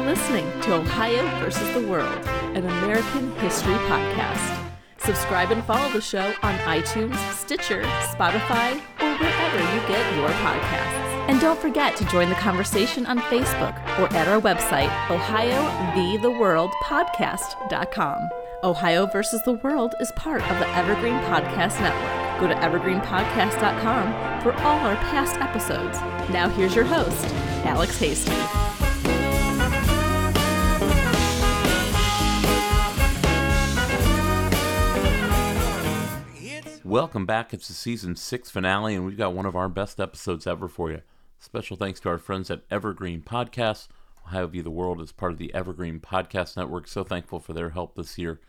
You're listening to Ohio versus the World, an American history podcast. Subscribe and follow the show on iTunes, Stitcher, Spotify, or wherever you get your podcasts. And don't forget to join the conversation on Facebook or at our website, OhioVTheWorldPodcast.com. Ohio versus the World is part of the Evergreen Podcast Network. Go to evergreenpodcast.com for all our past episodes. Now here's your host, Alex Hasty. Welcome back. It's the season six finale, and we've got one of our best episodes ever for you. Special thanks to our friends at Evergreen Podcasts. Ohio V the World is part of the Evergreen Podcast Network. So thankful for their help this year.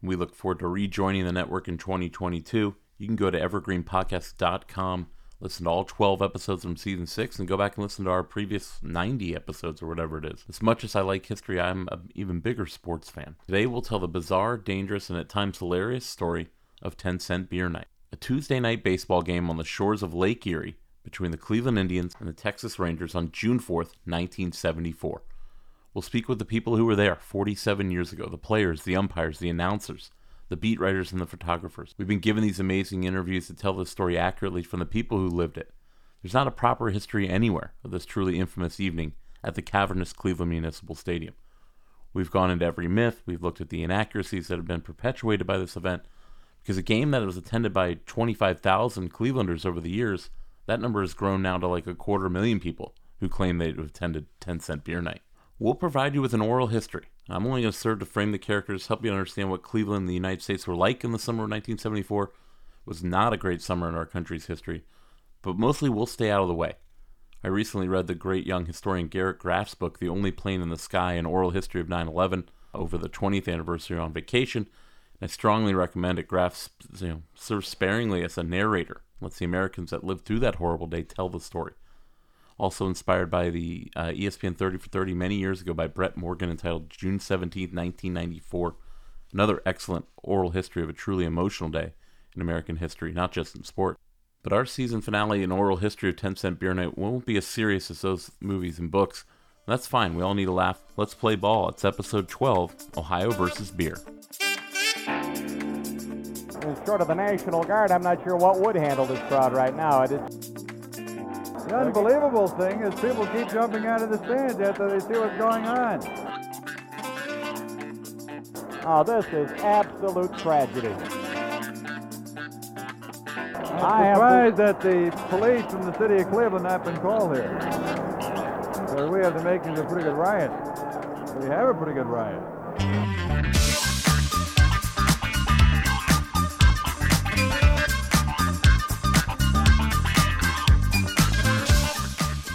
We look forward to rejoining the network in 2022. You can go to evergreenpodcast.com, listen to all 12 episodes from season 6, and go back and listen to our previous 90 episodes or whatever it is. As much as I like history, I'm an even bigger sports fan. Today we'll tell the bizarre, dangerous, and at times hilarious story of 10 Cent Beer Night, a Tuesday night baseball game on the shores of Lake Erie between the Cleveland Indians and the Texas Rangers on June 4th, 1974. We'll speak with the people who were there 47 years ago the players, the umpires, the announcers, the beat writers, and the photographers. We've been given these amazing interviews to tell the story accurately from the people who lived it. There's not a proper history anywhere of this truly infamous evening at the cavernous Cleveland Municipal Stadium. We've gone into every myth, we've looked at the inaccuracies that have been perpetuated by this event, because a game that was attended by 25,000 Clevelanders over the years, that number has grown now to like a quarter million people who claim they've attended 10 cent beer night. We'll provide you with an oral history. I'm only going to serve to frame the characters, help you understand what Cleveland and the United States were like in the summer of 1974. It was not a great summer in our country's history, but mostly we'll stay out of the way. I recently read the great young historian Garrett Graff's book, The Only Plane in the Sky An Oral History of 9 11, over the 20th anniversary on vacation, I strongly recommend it. Graff you know, serves sparingly as a narrator. Lets the Americans that lived through that horrible day tell the story. Also inspired by the uh, ESPN 30 for 30 many years ago by Brett Morgen, entitled June 17, 1994. Another excellent oral history of a truly emotional day in American history, not just in sport. But our season finale and oral history of 10 Cent Beer Night won't be as serious as those movies and books. That's fine, we all need a laugh. Let's play ball. It's episode 12 Ohio versus Beer. Short of the National Guard, I'm not sure what would handle this crowd right now. It is, The unbelievable thing is people keep jumping out of the stands after they see what's going on. oh, this is absolute tragedy. I'm surprised that the police from the city of Cleveland have not been called here. So we have the makings of a pretty good riot. We have a pretty good riot.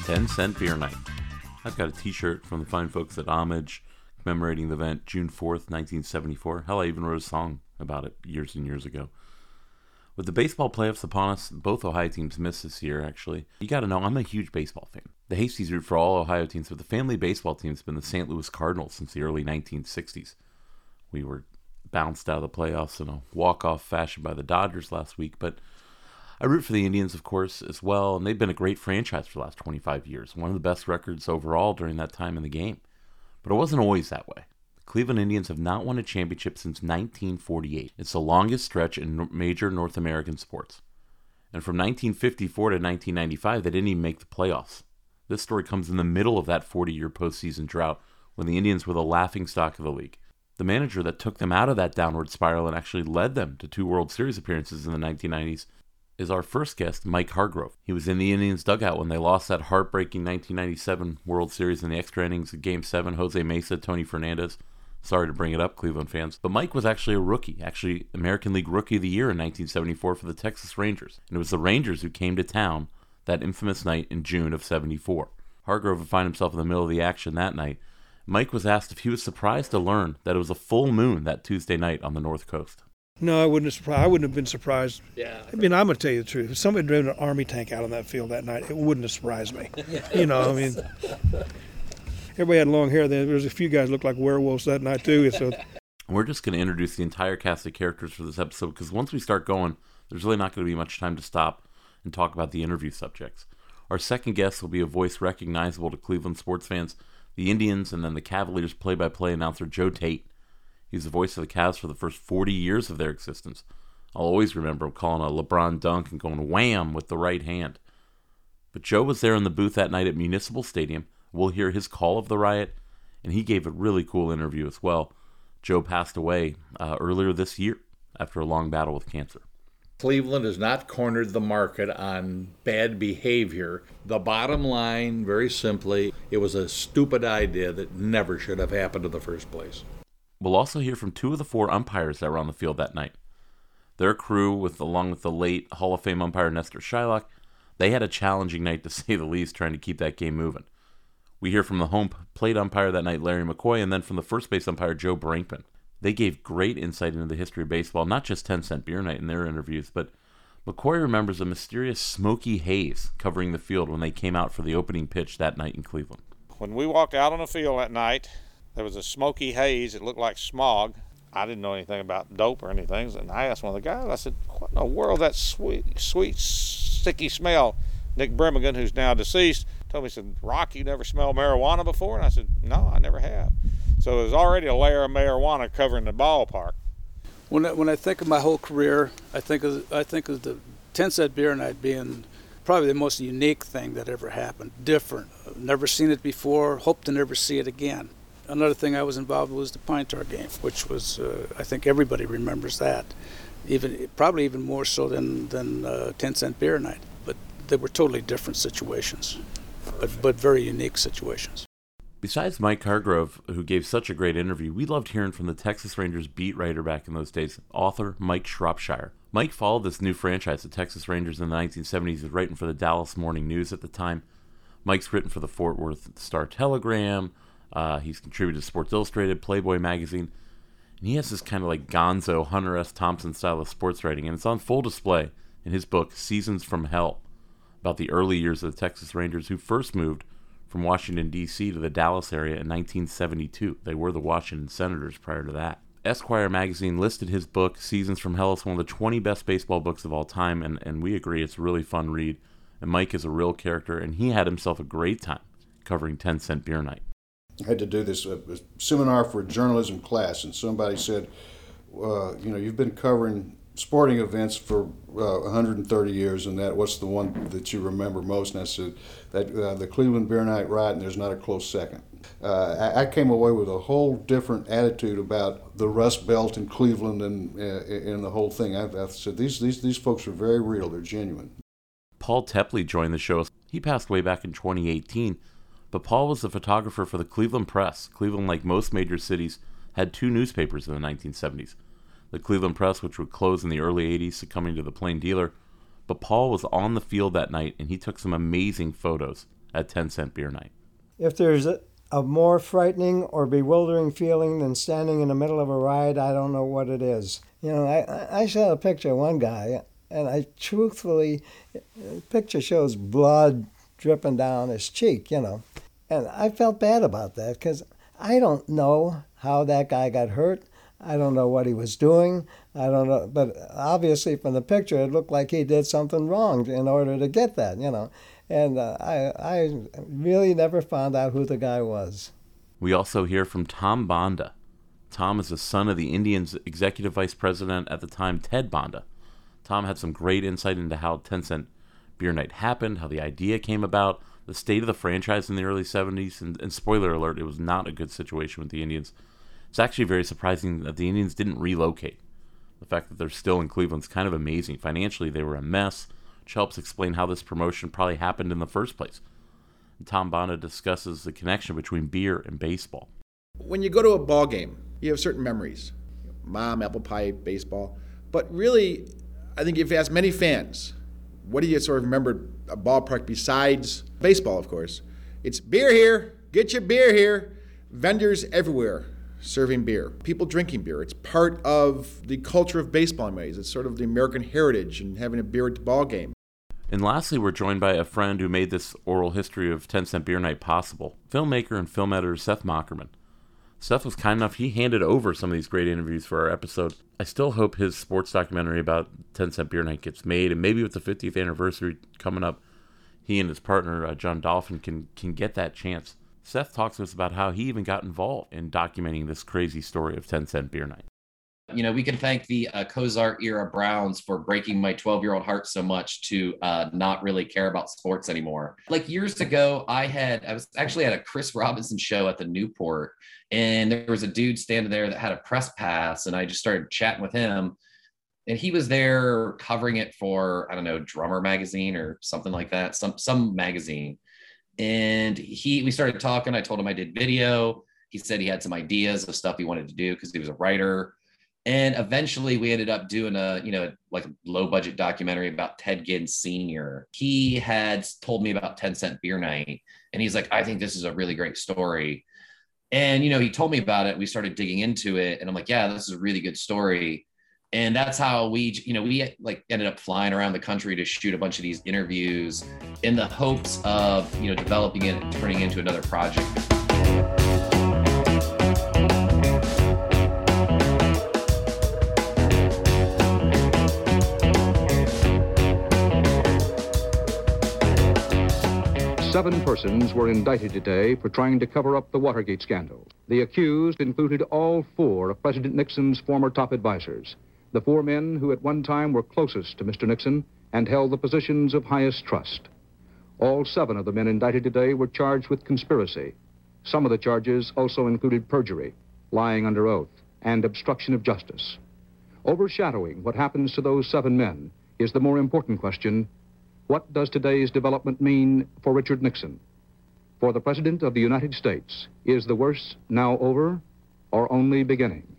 10 Cent Beer Night. I've got a t shirt from the fine folks at Homage commemorating the event June 4th, 1974. Hell, I even wrote a song about it years and years ago. With the baseball playoffs upon us, both Ohio teams missed this year, actually. You gotta know, I'm a huge baseball fan. The Hasties root for all Ohio teams, but the family baseball team has been the St. Louis Cardinals since the early 1960s. We were bounced out of the playoffs in a walk-off fashion by the Dodgers last week, but I root for the Indians, of course, as well, and they've been a great franchise for the last 25 years, one of the best records overall during that time in the game. But it wasn't always that way. The Cleveland Indians have not won a championship since 1948. It's the longest stretch in major North American sports. And from 1954 to 1995, they didn't even make the playoffs. This story comes in the middle of that 40 year postseason drought when the Indians were the laughing stock of the league. The manager that took them out of that downward spiral and actually led them to two World Series appearances in the 1990s is our first guest, Mike Hargrove. He was in the Indians dugout when they lost that heartbreaking 1997 World Series in the extra innings of Game 7. Jose Mesa, Tony Fernandez. Sorry to bring it up, Cleveland fans. But Mike was actually a rookie, actually American League Rookie of the Year in 1974 for the Texas Rangers. And it was the Rangers who came to town that infamous night in June of 74. Hargrove would find himself in the middle of the action that night. Mike was asked if he was surprised to learn that it was a full moon that Tuesday night on the North Coast. No, I wouldn't have surprised. I wouldn't have been surprised. Yeah. I mean, I'm gonna tell you the truth. If somebody had driven an army tank out on that field that night, it wouldn't have surprised me. yeah, you know, I mean, everybody had long hair. Then there was a few guys looked like werewolves that night too. So We're just going to introduce the entire cast of characters for this episode because once we start going, there's really not going to be much time to stop and talk about the interview subjects. Our second guest will be a voice recognizable to Cleveland sports fans the Indians, and then the Cavaliers play by play announcer Joe Tait. He's the voice of the Cavs for the first 40 years of their existence. I'll always remember him calling a LeBron dunk and going wham with the right hand. But Joe was there in the booth that night at Municipal Stadium. We'll hear his call of the riot, and he gave a really cool interview as well. Joe passed away uh, earlier this year after a long battle with cancer. Cleveland has not cornered the market on bad behavior. The bottom line, very simply, it was a stupid idea that never should have happened in the first place. We'll also hear from two of the four umpires that were on the field that night. Their crew, with along with the late Hall of Fame umpire Nestor Chylak, they had a challenging night to say the least, trying to keep that game moving. We hear from the home plate umpire that night, Larry McCoy, and then from the first base umpire, Joe Brinkman. They gave great insight into the history of baseball, not just 10 cent beer night in their interviews, but McCoy remembers a mysterious smoky haze covering the field when they came out for the opening pitch that night in Cleveland. When we walked out on the field that night, there was a smoky haze. It looked like smog. I didn't know anything about dope or anything, and I asked one of the guys, I said, What in the world, that sweet, sweet, sticky smell? Nick Bremigan, who's now deceased, told me, he said, Rock, you never smelled marijuana before? And I said, No, I never have. So there's already a layer of marijuana covering the ballpark. When I, when I think of my whole career, I think of I think of the 10 cent beer night being probably the most unique thing that ever happened. Different. Never seen it before. Hope to never see it again. Another thing I was involved with was the Pine Tar game, which was uh, I think everybody remembers that, even probably even more so than than uh, 10 cent beer night. But they were totally different situations, but but very unique situations. Besides Mike Hargrove, who gave such a great interview, we loved hearing from the Texas Rangers beat writer back in those days, author Mike Shropshire. Mike followed this new franchise, the Texas Rangers, in the 1970s. He was writing for the Dallas Morning News at the time. Mike's written for the Fort Worth Star Telegram. Uh, he's contributed to Sports Illustrated, Playboy magazine. And he has this kind of like gonzo Hunter S. Thompson style of sports writing, and it's on full display in his book, Seasons from Hell, about the early years of the Texas Rangers, who first moved from Washington, D.C. to the Dallas area in 1972. They were the Washington Senators prior to that. Esquire magazine listed his book, Seasons from Hell, as one of the 20 best baseball books of all time, and, and we agree it's a really fun read. And Mike is a real character, and he had himself a great time covering 10 cent beer night. I had to do this uh, seminar for a journalism class, and somebody said, uh, you know, you've been covering sporting events for uh, 130 years, and that what's the one that you remember most? And I said that uh, the Cleveland Beer Night Riot, and there's not a close second. Uh, I, I, came away with a whole different attitude about the Rust Belt in Cleveland and uh, the whole thing. I, I, said these these these folks are very real. They're genuine. Paul Tepley joined the show. He passed away back in 2018, but Paul was the photographer for the Cleveland Press. Cleveland, like most major cities, had two newspapers in the 1970s the Cleveland Press, which would close in the early 80s, succumbing to the plain dealer. But Paul was on the field that night and he took some amazing photos at 10 cent beer night. If there's a, a more frightening or bewildering feeling than standing in the middle of a riot, I don't know what it is. You know, I, I saw a picture of one guy, and I truthfully, the picture shows blood dripping down his cheek, you know. And I felt bad about that because I don't know how that guy got hurt. I don't know what he was doing. I don't know, but obviously from the picture, it looked like he did something wrong in order to get that, you know. And uh, I, I really never found out who the guy was. We also hear from Tom Bonda. Tom is the son of the Indians' executive vice president at the time, Ted Bonda. Tom had some great insight into how 10 cent beer night happened, how the idea came about, the state of the franchise in the early 70s, and, and spoiler alert, it was not a good situation with the Indians. It's actually very surprising that the Indians didn't relocate. The fact that they're still in Cleveland is kind of amazing. Financially, they were a mess, which helps explain how this promotion probably happened in the first place. And Tom Bonda discusses the connection between beer and baseball. When you go to a ball game, you have certain memories mom, apple pie, baseball. But really, I think if you ask many fans, what do you sort of remember a ballpark besides baseball, of course? It's beer here, get your beer here, vendors everywhere serving beer, people drinking beer. It's part of the culture of baseball in ways. It's sort of the American heritage and having a beer at the ball game. And lastly, we're joined by a friend who made this oral history of 10 Cent Beer Night possible filmmaker and film editor Seth Mockerman. Seth was kind enough, he handed over some of these great interviews for our episode. I still hope his sports documentary about 10 Cent Beer Night gets made, and maybe with the 50th anniversary coming up, he and his partner, uh, John Dolphin, can, can get that chance Seth talks to us about how he even got involved in documenting this crazy story of 10 cent beer night. You know, we can thank the uh, Kosar era Browns for breaking my 12 year old heart so much to uh, not really care about sports anymore. Like years ago, I had, I was actually at a Chris Robinson show at the Newport, and there was a dude standing there that had a press pass, and I just started chatting with him. And he was there covering it for, I don't know, Drummer Magazine or something like that, some some magazine. And he, we started talking. I told him I did video. He said he had some ideas of stuff he wanted to do because he was a writer and eventually we ended up doing a you know like a low budget documentary about ted ginn senior. He had told me about 10 cent beer night and he's like i think this is a really great story. And you know he told me about it. We started digging into it and i'm like yeah this is a really good story. And that's how we you know we like ended up flying around the country to shoot a bunch of these interviews in the hopes of you know developing it and turning it into another project Seven persons were indicted today for trying to cover up the Watergate scandal. The accused included all four of President Nixon's former top advisors, the four men who at one time were closest to Mr. Nixon and held the positions of highest trust. All seven of the men indicted today were charged with conspiracy. Some of the charges also included perjury, lying under oath, and obstruction of justice. Overshadowing what happens to those seven men is the more important question what does today's development mean for Richard Nixon? For the President of the United States, is the worst now over or only beginning?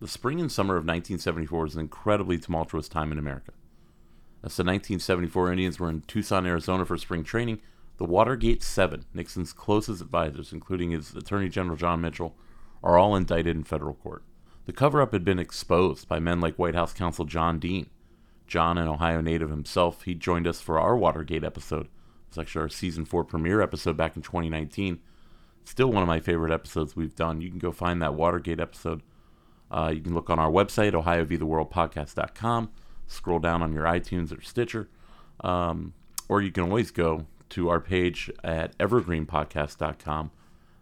The spring and summer of 1974 was an incredibly tumultuous time in America. As the 1974 Indians were in Tucson, Arizona for spring training, the Watergate Seven, Nixon's closest advisors, including his Attorney General John Mitchell, are all indicted in federal court. The cover up had been exposed by men like White House counsel John Dean, John, an Ohio native himself, he joined us for our Watergate episode. It's actually our season four premiere episode back in 2019. Still one of my favorite episodes we've done. You can go find that Watergate episode. Uh, you can look on our website, OhioVTheWorldPodcast.com. Scroll down on your iTunes or Stitcher. Um, or you can always go to our page at evergreenpodcast.com.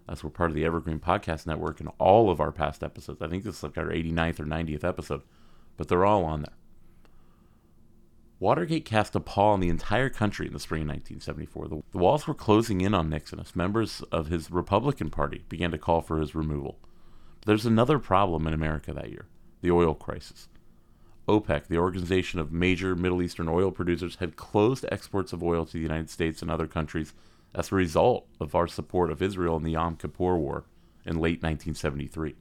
As we're part of the Evergreen Podcast Network and all of our past episodes. I think this is like our 89th or 90th episode, but they're all on there. Watergate cast a pall on the entire country in the spring of 1974. The, the walls were closing in on Nixon as members of his Republican Party began to call for his removal. But there's another problem in America that year the oil crisis. OPEC, the organization of major Middle Eastern oil producers, had closed exports of oil to the United States and other countries as a result of our support of Israel in the Yom Kippur War in late 1973.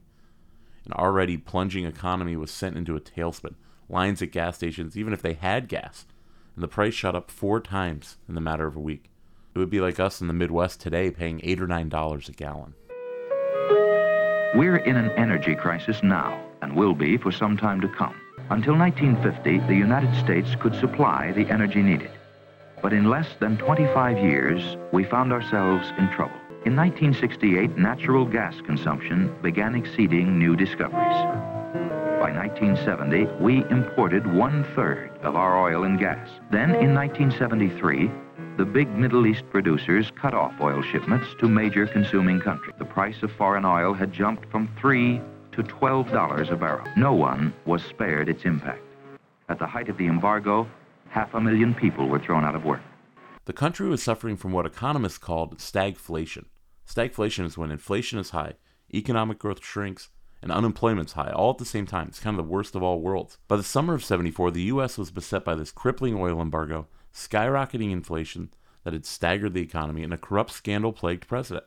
An already plunging economy was sent into a tailspin lines at gas stations, even if they had gas, and the price shot up four times in the matter of a week. It would be like us in the Midwest today paying eight or nine dollars a gallon. We're in an energy crisis now, and will be for some time to come. Until 1950, the United States could supply the energy needed. But in less than 25 years, we found ourselves in trouble. In 1968, natural gas consumption began exceeding new discoveries. By 1970, we imported one-third of our oil and gas. Then, in 1973, the big Middle East producers cut off oil shipments to major consuming countries. The price of foreign oil had jumped from 3 to $12 a barrel. No one was spared its impact. At the height of the embargo, half a million people were thrown out of work. The country was suffering from what economists called stagflation. Stagflation is when inflation is high, economic growth shrinks, and unemployment's high, all at the same time. It's kind of the worst of all worlds. By the summer of 74, the U.S. was beset by this crippling oil embargo, skyrocketing inflation that had staggered the economy, and a corrupt, scandal plagued president.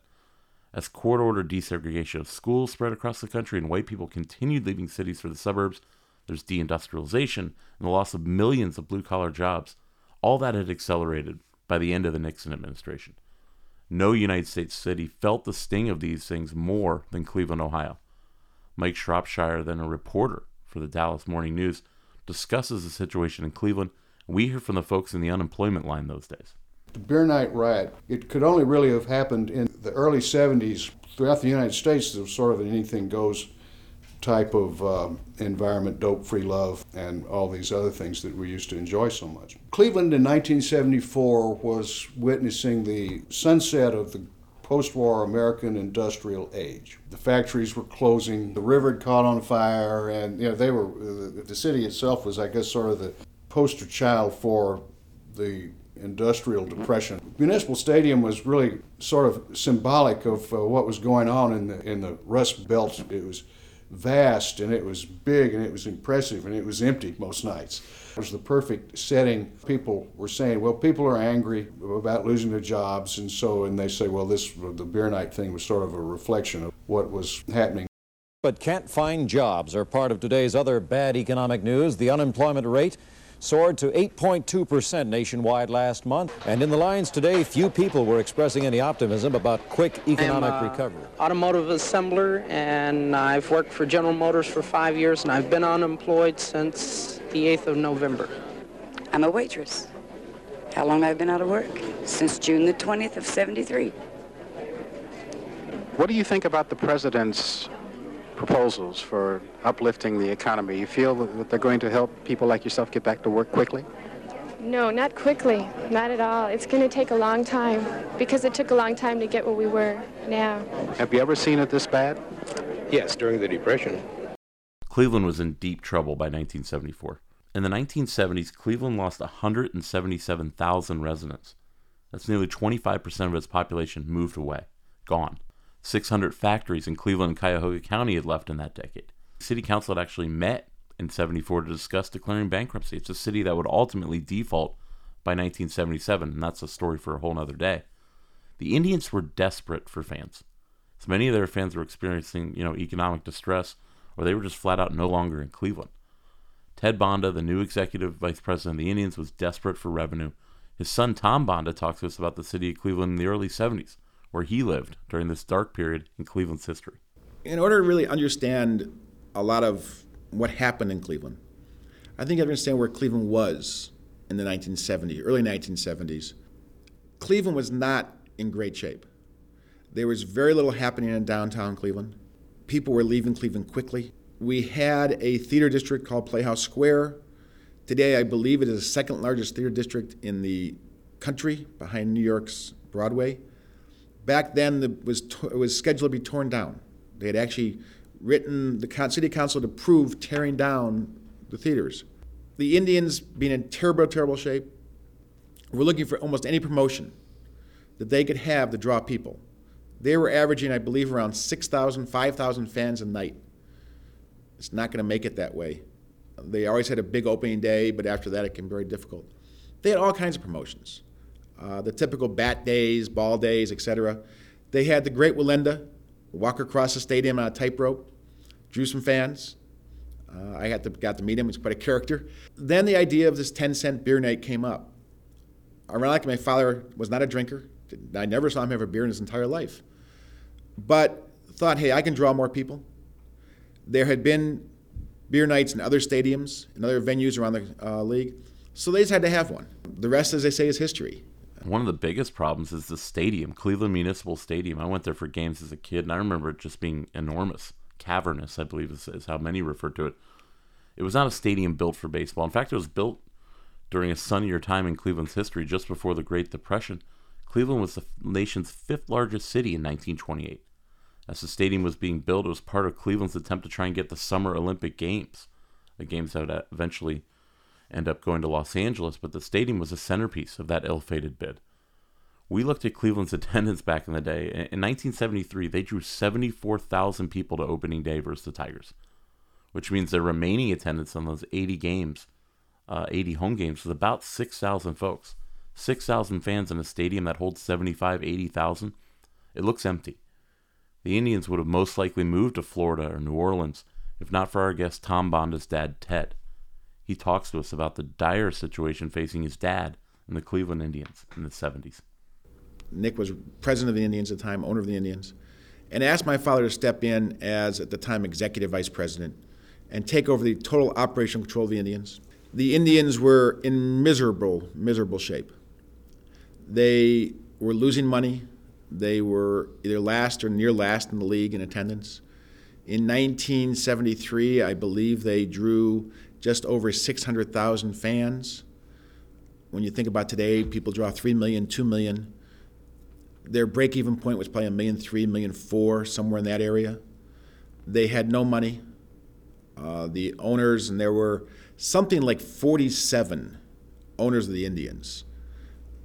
As court ordered desegregation of schools spread across the country and white people continued leaving cities for the suburbs, there's deindustrialization and the loss of millions of blue collar jobs. All that had accelerated by the end of the Nixon administration. No United States city felt the sting of these things more than Cleveland, Ohio. Mike Shropshire, then a reporter for the Dallas Morning News, discusses the situation in Cleveland. We hear from the folks in the unemployment line those days. The Beer Night riot, it could only really have happened in the early 70s. Throughout the United States, there was sort of an anything goes type of um, environment, dope free love, and all these other things that we used to enjoy so much. Cleveland in 1974 was witnessing the sunset of the post war American industrial age. The factories were closing, the river had caught on fire, and you know, they were, the city itself was, I guess, sort of the poster child for the industrial depression. Municipal Stadium was really sort of symbolic of uh, what was going on in the, in the Rust Belt. It was vast and it was big and it was impressive and it was empty most nights. It was the perfect setting. People were saying, well, people are angry about losing their jobs, and so, and they say, well, this, the beer night thing was sort of a reflection of what was happening. But can't find jobs are part of today's other bad economic news. The unemployment rate soared to 8.2% nationwide last month. And in the lines today, few people were expressing any optimism about quick economic I'm, uh, recovery. Automotive assembler, and I've worked for General Motors for five years, and I've been unemployed since the 8th of November. I'm a waitress. How long have I been out of work? Since June the 20th of 73. What do you think about the president's proposals for uplifting the economy. You feel that they're going to help people like yourself get back to work quickly? No, not quickly. Not at all. It's going to take a long time because it took a long time to get where we were now. Have you ever seen it this bad? Yes, during the Depression. Cleveland was in deep trouble by 1974. In the 1970s, Cleveland lost 177,000 residents. That's nearly 25% of its population moved away, gone. 600 factories in Cleveland and Cuyahoga County had left in that decade. City Council had actually met in 74 to discuss declaring bankruptcy. It's a city that would ultimately default by 1977, and that's a story for a whole other day. The Indians were desperate for fans. So many of their fans were experiencing, you know, economic distress, or they were just flat out no longer in Cleveland. Ted Bonda, the new executive vice president of the Indians, was desperate for revenue. His son Tom Bonda talks to us about the city of Cleveland in the early 70s where he lived during this dark period in Cleveland's history. In order to really understand a lot of what happened in Cleveland, I think you have to understand where Cleveland was in the 1970s, early 1970s. Cleveland was not in great shape. There was very little happening in downtown Cleveland. People were leaving Cleveland quickly. We had a theater district called Playhouse Square. Today, I believe it is the second largest theater district in the country behind New York's Broadway. Back then, it was, it was scheduled to be torn down. They had actually written the city council to approve tearing down the theaters. The Indians, being in terrible, terrible shape, were looking for almost any promotion that they could have to draw people. They were averaging, I believe, around 6,000, 5,000 fans a night. It's not going to make it that way. They always had a big opening day, but after that, it can be very difficult. They had all kinds of promotions uh, the typical bat days, ball days, etc. They had the Great Wallenda walk across the stadium on a tightrope, drew some fans. Uh, I had to, got to meet him. He's quite a character. Then the idea of this 10 cent beer night came up. Ironically, my father was not a drinker. I never saw him have a beer in his entire life. But thought, hey, I can draw more people. There had been beer nights in other stadiums, in other venues around the uh, league. So they just had to have one. The rest, as they say, is history. One of the biggest problems is the stadium, Cleveland Municipal Stadium. I went there for games as a kid, and I remember it just being enormous, cavernous, I believe is, is how many referred to it. It was not a stadium built for baseball. In fact, it was built during a sunnier time in Cleveland's history, just before the Great Depression. Cleveland was the nation's fifth largest city in 1928. As the stadium was being built, it was part of Cleveland's attempt to try and get the Summer Olympic Games, the games that would eventually end up going to Los Angeles, but the stadium was a centerpiece of that ill fated bid. We looked at Cleveland's attendance back in the day. In 1973, they drew 74,000 people to opening day versus the Tigers, which means their remaining attendance on those 80 games, uh, 80 home games, was about 6,000 folks. 6,000 fans in a stadium that holds 75, 80,000. It looks empty. The Indians would have most likely moved to Florida or New Orleans if not for our guest Tom Bonda's dad, Ted he talks to us about the dire situation facing his dad and the Cleveland Indians in the 70s. Nick was president of the Indians at the time, owner of the Indians, and asked my father to step in as, at the time, executive vice president and take over the total operational control of the Indians. The Indians were in miserable, miserable shape. They were losing money. They were either last or near last in the league in attendance. In 1973, I believe they drew just over 600,000 fans. When you think about today, people draw 3 million, 2 million. Their break-even point was probably a million three, million four, somewhere in that area. They had no money. Uh, the owners, and there were something like 47 owners of the Indians.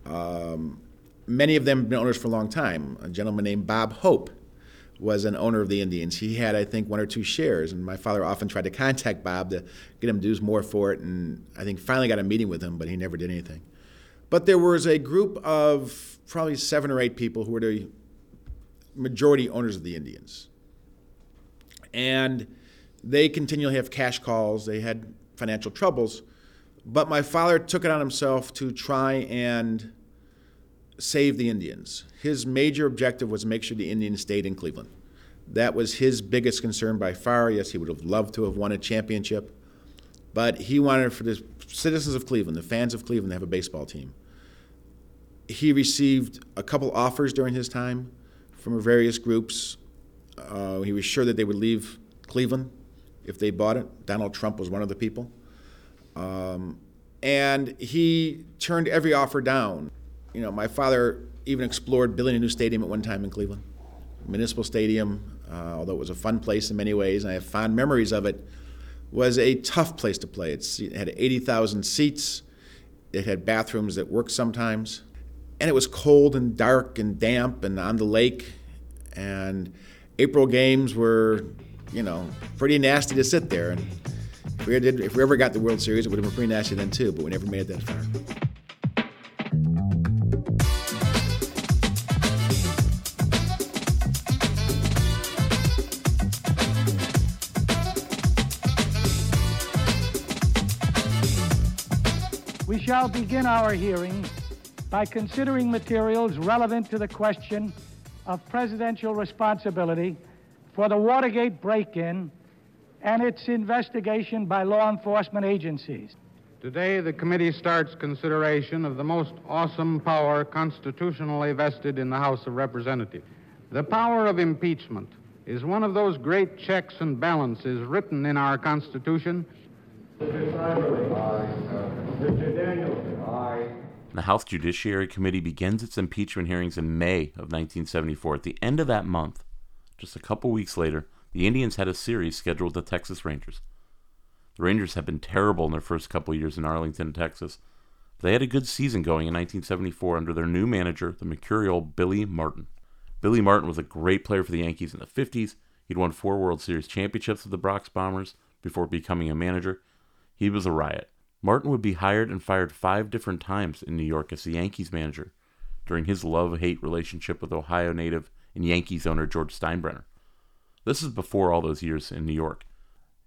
Um, many of them have been owners for a long time. A gentleman named Bob Hope was an owner of the Indians. He had, I think, one or two shares, and my father often tried to contact Bob to get him to do more for it, and I think finally got a meeting with him, but he never did anything. But there was a group of probably seven or eight people who were the majority owners of the Indians. And they continually have cash calls, they had financial troubles, but my father took it on himself to try and save the Indians. His major objective was to make sure the Indians stayed in Cleveland. That was his biggest concern by far. Yes, he would have loved to have won a championship, but he wanted for the citizens of Cleveland, the fans of Cleveland, to have a baseball team. He received a couple offers during his time from various groups. Uh, he was sure that they would leave Cleveland if they bought it. Donald Trump was one of the people. Um, and he turned every offer down. You know, my father even explored building a new stadium at one time in Cleveland, Municipal Stadium, uh, although it was a fun place in many ways, and I have fond memories of it, was a tough place to play. It's, it had 80,000 seats. It had bathrooms that worked sometimes. And it was cold and dark and damp and on the lake. And April games were, you know, pretty nasty to sit there. And if we, did, if we ever got the World Series, it would have been pretty nasty then too, but we never made it that far. We shall begin our hearing by considering materials relevant to the question of presidential responsibility for the Watergate break in and its investigation by law enforcement agencies. Today, the committee starts consideration of the most awesome power constitutionally vested in the House of Representatives. The power of impeachment is one of those great checks and balances written in our Constitution. The House Judiciary Committee begins its impeachment hearings in May of 1974. At the end of that month, just a couple weeks later, the Indians had a series scheduled with the Texas Rangers. The Rangers had been terrible in their first couple years in Arlington, Texas. They had a good season going in 1974 under their new manager, the mercurial Billy Martin. Billy Martin was a great player for the Yankees in the 50s. He'd won four World Series championships with the Bronx Bombers before becoming a manager. He was a riot. Martin would be hired and fired five different times in New York as the Yankees manager during his love hate relationship with Ohio native and Yankees owner George Steinbrenner. This is before all those years in New York.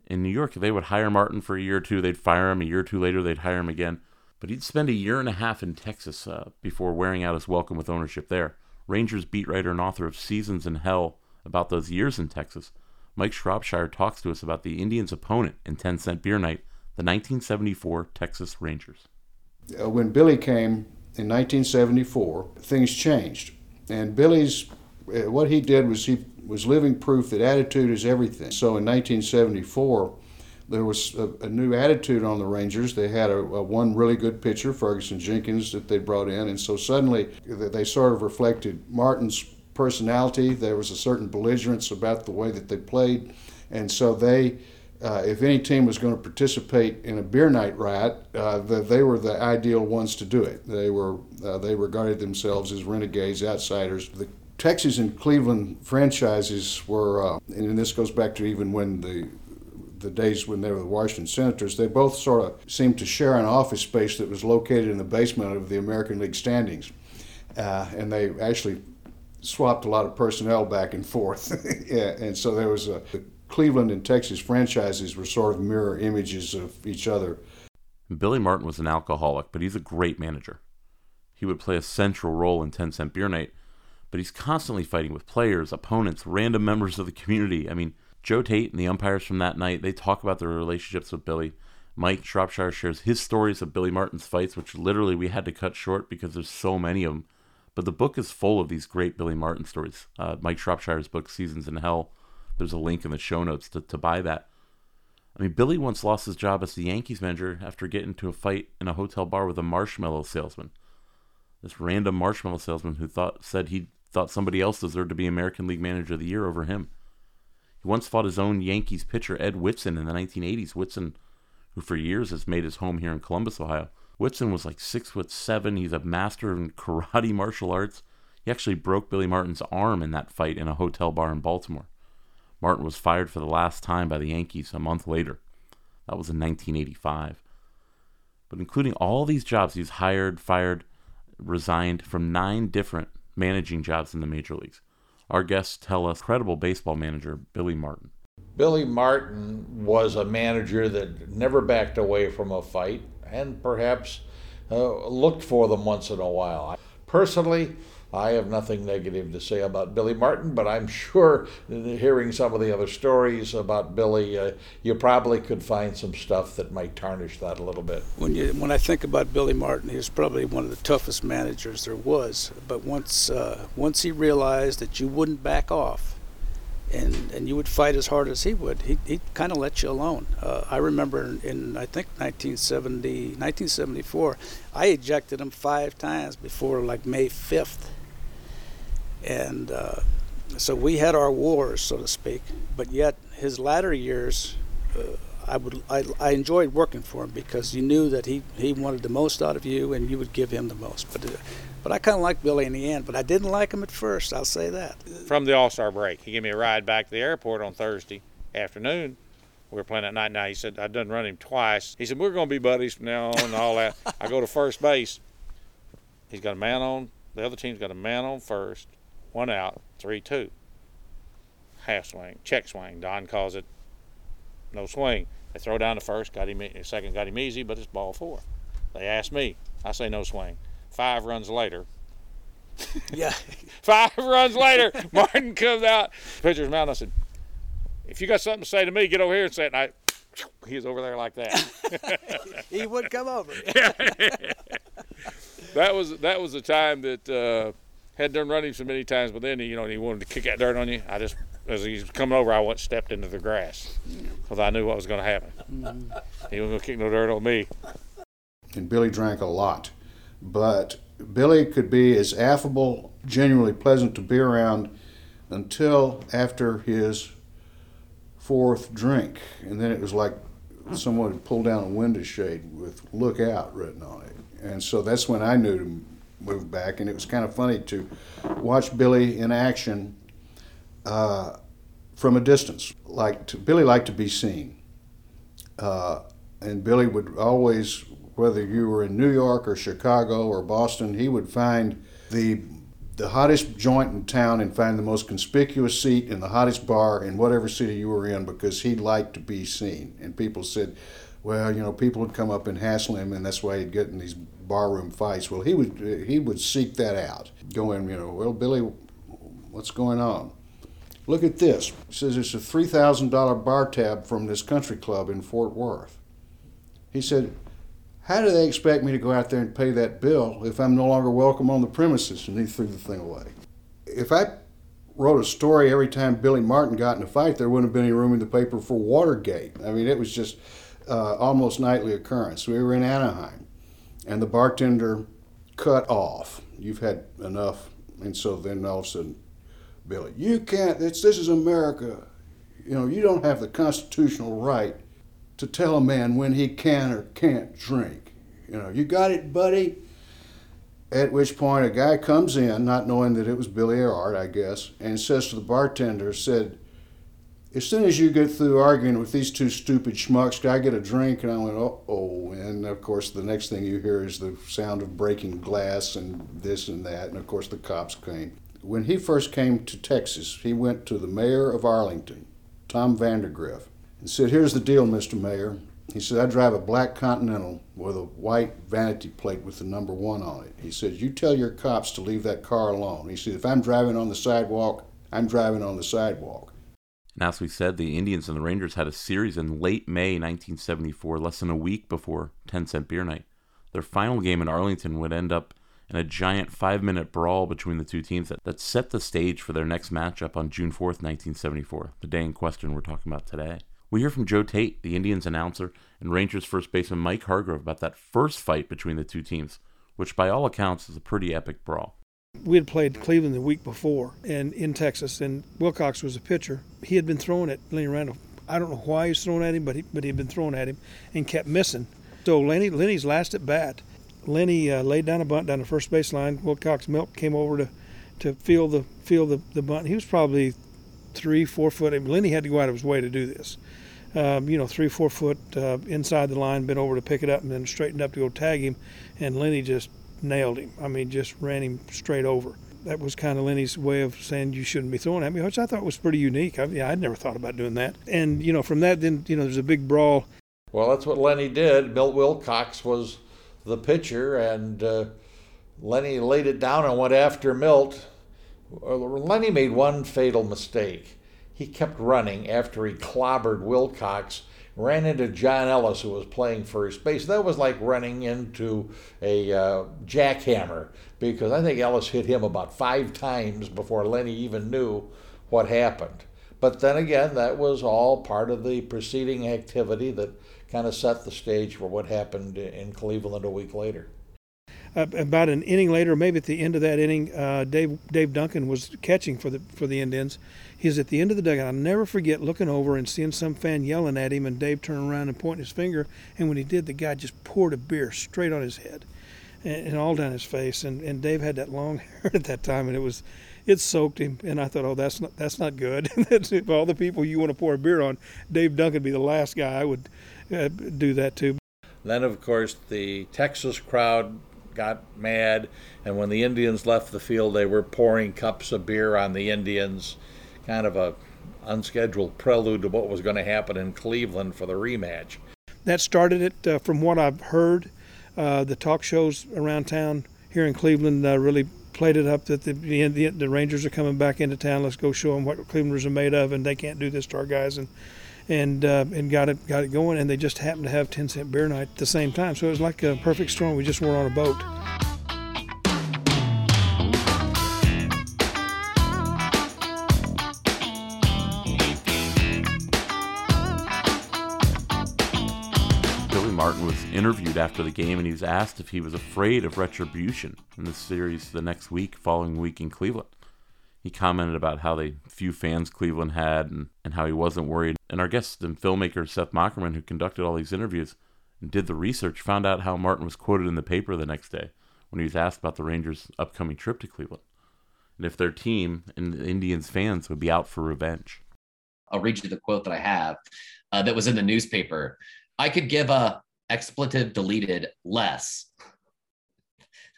In New York, they would hire Martin for a year or two, they'd fire him. A year or two later, they'd hire him again. But he'd spend a year and a half in Texas uh, before wearing out his welcome with ownership there. Rangers beat writer and author of Seasons in Hell about those years in Texas, Mike Shropshire talks to us about the Indians' opponent in 10 Cent Beer Night, the 1974 Texas Rangers. Uh, when Billy came in 1974, things changed. And Billy's, uh, what he did was he was living proof that attitude is everything. So in 1974, there was a, a new attitude on the Rangers. They had a, a, one really good pitcher, Ferguson Jenkins, that they brought in, and so suddenly they sort of reflected Martin's personality. There was a certain belligerence about the way that they played, and so they. Uh, if any team was going to participate in a beer night riot, uh, the, they were the ideal ones to do it. They were uh, they regarded themselves as renegades, outsiders. The Texas and Cleveland franchises were, uh, and this goes back to even when the the days when they were the Washington Senators, they both sort of seemed to share an office space that was located in the basement of the American League standings. Uh, and they actually swapped a lot of personnel back and forth. yeah, and so there was a, Cleveland and Texas franchises were sort of mirror images of each other. Billy Martin was an alcoholic, but he's a great manager. He would play a central role in 10 Cent Beer Night, but he's constantly fighting with players, opponents, random members of the community. I mean, Joe Tait and the umpires from that night, they talk about their relationships with Billy. Mike Shropshire shares his stories of Billy Martin's fights, which literally we had to cut short because there's so many of them. But the book is full of these great Billy Martin stories. Uh, Mike Shropshire's book, Seasons in Hell, there's a link in the show notes to, to buy that. I mean, Billy once lost his job as the Yankees manager after getting into a fight in a hotel bar with a marshmallow salesman. This random marshmallow salesman who thought said he thought somebody else deserved to be American League Manager of the Year over him. He once fought his own Yankees pitcher Ed Whitson in the 1980s. Whitson, who for years has made his home here in Columbus, Ohio. Whitson was like six foot seven. He's a master in karate martial arts. He actually broke Billy Martin's arm in that fight in a hotel bar in Baltimore. Martin was fired for the last time by the Yankees a month later. That was in 1985. But including all these jobs, he's hired, fired, resigned from nine different managing jobs in the major leagues. Our guests tell us credible baseball manager Billy Martin. Billy Martin was a manager that never backed away from a fight and perhaps uh, looked for them once in a while. Personally, I have nothing negative to say about Billy Martin, but I'm sure hearing some of the other stories about Billy, uh, you probably could find some stuff that might tarnish that a little bit. When you when I think about Billy Martin, he was probably one of the toughest managers there was. But once uh, once he realized that you wouldn't back off, and and you would fight as hard as he would, he he kind of let you alone. Uh, I remember in, in I think 1970 1974, I ejected him five times before like May 5th and uh, so we had our wars, so to speak. But yet, his latter years, uh, I would I, I enjoyed working for him because you knew that he, he wanted the most out of you, and you would give him the most. But uh, but I kind of liked Billy in the end, but I didn't like him at first. I'll say that. From the All Star break, he gave me a ride back to the airport on Thursday afternoon. We were playing at night. Now he said I'd done run him twice. He said we're going to be buddies from now on and all that. I go to first base. He's got a man on. The other team's got a man on first one out, three two. Half swing, check swing. Don calls it no swing. They throw down the first, got him second, got him easy, but it's ball four. They ask me, I say no swing. Five runs later. yeah. Five runs later, Martin comes out, pitcher's mound. I said, if you got something to say to me, get over here and say it. And I, he's over there like that. he would come over. that was that was the time that uh, had done running so many times, but then you know he wanted to kick that dirt on you. I just as he's coming over, I went stepped into the grass because I knew what was going to happen. Mm-hmm. He wasn't going to kick no dirt on me. And Billy drank a lot, but Billy could be as affable, genuinely pleasant to be around until after his fourth drink, and then it was like someone had pulled down a window shade with "Look Out" written on it, and so that's when I knew to moved back, and it was kind of funny to watch Billy in action uh, from a distance. Like to, Billy liked to be seen, uh, and Billy would always, whether you were in New York or Chicago or Boston, he would find the the hottest joint in town and find the most conspicuous seat in the hottest bar in whatever city you were in because he liked to be seen. And people said, well, you know, people would come up and hassle him, and that's why he'd get in these barroom fights. Well, he would he would seek that out, go in, you know, well, Billy, what's going on? Look at this. He says it's a three thousand dollar bar tab from this country club in Fort Worth. He said, how do they expect me to go out there and pay that bill if I'm no longer welcome on the premises? And he threw the thing away. If I wrote a story every time Billy Martin got in a fight, there wouldn't have been any room in the paper for Watergate. I mean, it was just uh, almost nightly occurrence. We were in Anaheim and the bartender cut off. You've had enough. And so then all of a sudden, Billy, you can't, this, this is America. You know, you don't have the constitutional right to tell a man when he can or can't drink. You know, you got it, buddy? At which point a guy comes in, not knowing that it was Billy Earhart, I guess, and says to the bartender, said, as soon as you get through arguing with these two stupid schmucks, I get a drink? And I went, oh, oh. And of course, the next thing you hear is the sound of breaking glass and this and that. And of course, the cops came. When he first came to Texas, he went to the mayor of Arlington, Tom Vandergriff, and said, Here's the deal, Mr. Mayor. He said, I drive a black Continental with a white vanity plate with the number one on it. He said, You tell your cops to leave that car alone. He said, If I'm driving on the sidewalk, I'm driving on the sidewalk. And as we said, the Indians and the Rangers had a series in late May 1974, less than a week before 10 Cent Beer Night. Their final game in Arlington would end up in a giant five minute brawl between the two teams that, that set the stage for their next matchup on June 4th, 1974, the day in question we're talking about today. We hear from Joe Tait, the Indians announcer, and Rangers first baseman Mike Hargrove about that first fight between the two teams, which by all accounts is a pretty epic brawl. We had played Cleveland the week before and in Texas, and Wilcox was a pitcher. He had been throwing at Lenny Randle. I don't know why he was throwing at him, but he, but he had been throwing at him and kept missing. So Lenny Lenny's last at bat, Lenny uh, laid down a bunt down the first base line. Wilcox Milt came over to to feel the feel the, the bunt. He was probably three four foot. Lenny had to go out of his way to do this. Um, you know, three four foot uh, inside the line, bent over to pick it up, and then straightened up to go tag him, and Lenny just nailed him. I mean, just ran him straight over. That was kind of Lenny's way of saying you shouldn't be throwing at me, which I thought was pretty unique. I, yeah, I'd never thought about doing that. And you know, from that, then you know, there's a big brawl. Well, that's what Lenny did. Milt Wilcox was the pitcher, and uh, Lenny laid it down and went after Milt. Lenny made one fatal mistake. He kept running after he clobbered Wilcox ran into John Ellis, who was playing first base. That was like running into a uh, jackhammer because I think Ellis hit him about five times before Lenny even knew what happened. But then again, that was all part of the preceding activity that kind of set the stage for what happened in Cleveland a week later. Uh, about an inning later, maybe at the end of that inning, uh, Dave Dave Duncan was catching for the for the Indians, He's at the end of the dugout. I'll never forget looking over and seeing some fan yelling at him, and Dave turning around and pointing his finger. And when he did, the guy just poured a beer straight on his head and, and all down his face. And, and Dave had that long hair at that time, and it was it soaked him. And I thought, oh, that's not that's not good. if all the people you want to pour a beer on, Dave Duncan be the last guy I would uh, do that to. Then, of course, the Texas crowd got mad, and when the Indians left the field, they were pouring cups of beer on the Indians kind of a unscheduled prelude to what was going to happen in Cleveland for the rematch. That started it, uh, from what I've heard. Uh, the talk shows around town here in Cleveland uh, really played it up that the, the, the Rangers are coming back into town. Let's go show them what Clevelanders are made of, and they can't do this to our guys. And and uh, and got it got it going. And they just happened to have 10 cent beer night at the same time, so it was like a perfect storm. We just were on a boat. Interviewed after the game and he was asked if he was afraid of retribution in the series the next week, following week in Cleveland. He commented about how they few fans Cleveland had and, and how he wasn't worried. And our guest and filmmaker Seth Mockerman, who conducted all these interviews and did the research, found out how Martin was quoted in the paper the next day when he was asked about the Rangers' upcoming trip to Cleveland and if their team and the Indians fans would be out for revenge. I'll read you the quote that I have uh, that was in the newspaper. I could give a expletive deleted less.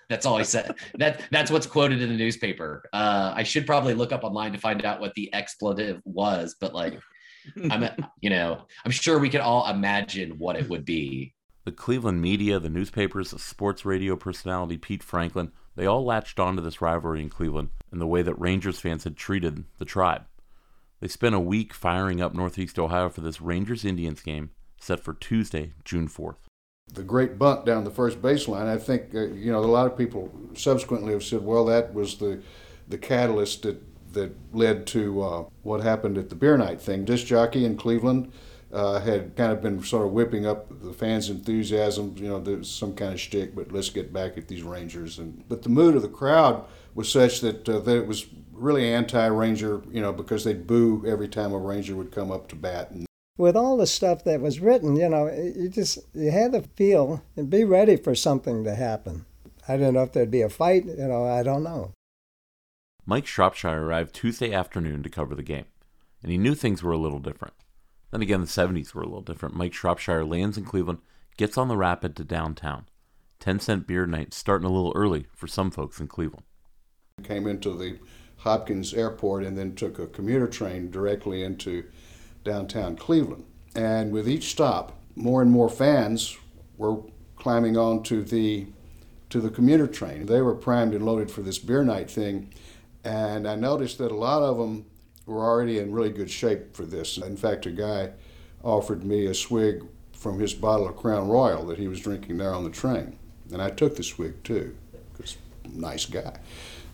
That's all I said. that that's what's quoted in the newspaper. Uh, I should probably look up online to find out what the expletive was, but like, I'm, you know, I'm sure we could all imagine what it would be. The Cleveland media, the newspapers, the sports radio personality Pete Franklin, they all latched onto this rivalry in Cleveland and the way that Rangers fans had treated the tribe. They spent a week firing up Northeast Ohio for this Rangers Indians game set for Tuesday, June 4th. The great bunt down the first baseline, I think, uh, you know, a lot of people subsequently have said, well, that was the, the catalyst that, that led to uh, what happened at the beer night thing. Disc jockey in Cleveland uh, had kind of been sort of whipping up the fans' enthusiasm. You know, there's some kind of shtick, but let's get back at these Rangers. And but the mood of the crowd was such that uh, that it was really anti-Ranger. You know, because they'd boo every time a Ranger would come up to bat. And with all the stuff that was written, you know, you just you had to feel and be ready for something to happen. I didn't know if there'd be a fight, you know, I don't know. Mike Shropshire arrived Tuesday afternoon to cover the game, and he knew things were a little different. Then again, the 70s were a little different. Mike Shropshire lands in Cleveland, gets on the rapid to downtown. 10 cent beer night starting a little early for some folks in Cleveland. Came into the Hopkins Airport and then took a commuter train directly into downtown Cleveland. And with each stop, more and more fans were climbing onto the to the commuter train. They were primed and loaded for this beer night thing, and I noticed that a lot of them were already in really good shape for this. In fact, a guy offered me a swig from his bottle of Crown Royal that he was drinking there on the train, and I took the swig too, because nice guy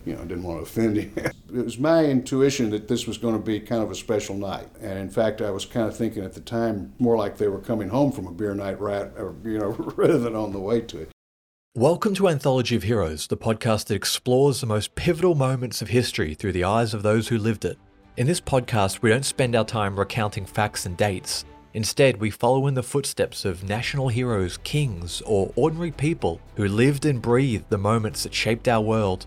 you know, I didn't want to offend him. it was my intuition that this was going to be kind of a special night. And in fact, I was kind of thinking at the time more like they were coming home from a beer night, right, or, you know, rather than on the way to it. Welcome to Anthology of Heroes, the podcast that explores the most pivotal moments of history through the eyes of those who lived it. In this podcast, we don't spend our time recounting facts and dates. Instead, we follow in the footsteps of national heroes, kings, or ordinary people who lived and breathed the moments that shaped our world.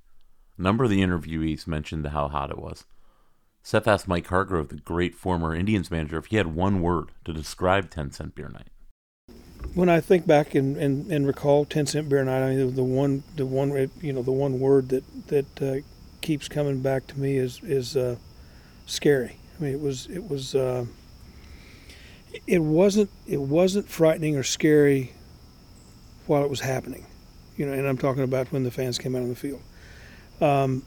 Number of the interviewees mentioned how hot it was. Seth asked Mike Hargrove, the great former Indians manager, if he had one word to describe 10 Cent Beer Night when I think back and, and, and recall ten cent beer night, I mean the one the one you know the one word that that uh, keeps coming back to me is is uh, scary. I mean it was it was uh, it wasn't it wasn't frightening or scary while it was happening, you know. And I'm talking about when the fans came out on the field, um,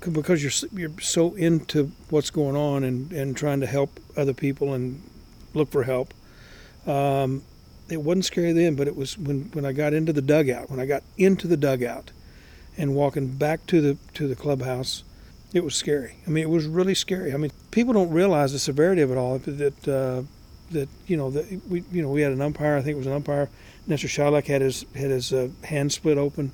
because you're you're so into what's going on and, and trying to help other people and look for help. Um, it wasn't scary then, but it was when, when I got into the dugout, when I got into the dugout and walking back to the to the clubhouse, it was scary. I mean, it was really scary. I mean, people don't realize the severity of it all. That uh, that you know that we you know we had an umpire. I think it was an umpire. Nestor Chylak had his had his uh, hand split open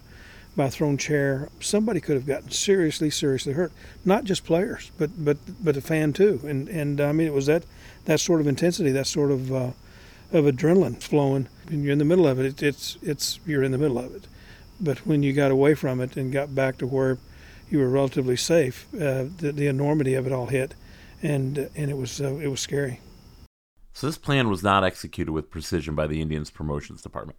by a thrown chair. Somebody could have gotten seriously seriously hurt. Not just players, but but but a fan too. And and I mean, it was that that sort of intensity, that sort of uh, of adrenaline flowing. When you're in the middle of it, it, it's it's you're in the middle of it. But when you got away from it and got back to where you were relatively safe, uh, the, the enormity of it all hit, and and it was uh, it was scary. So this plan was not executed with precision by the Indians promotions department.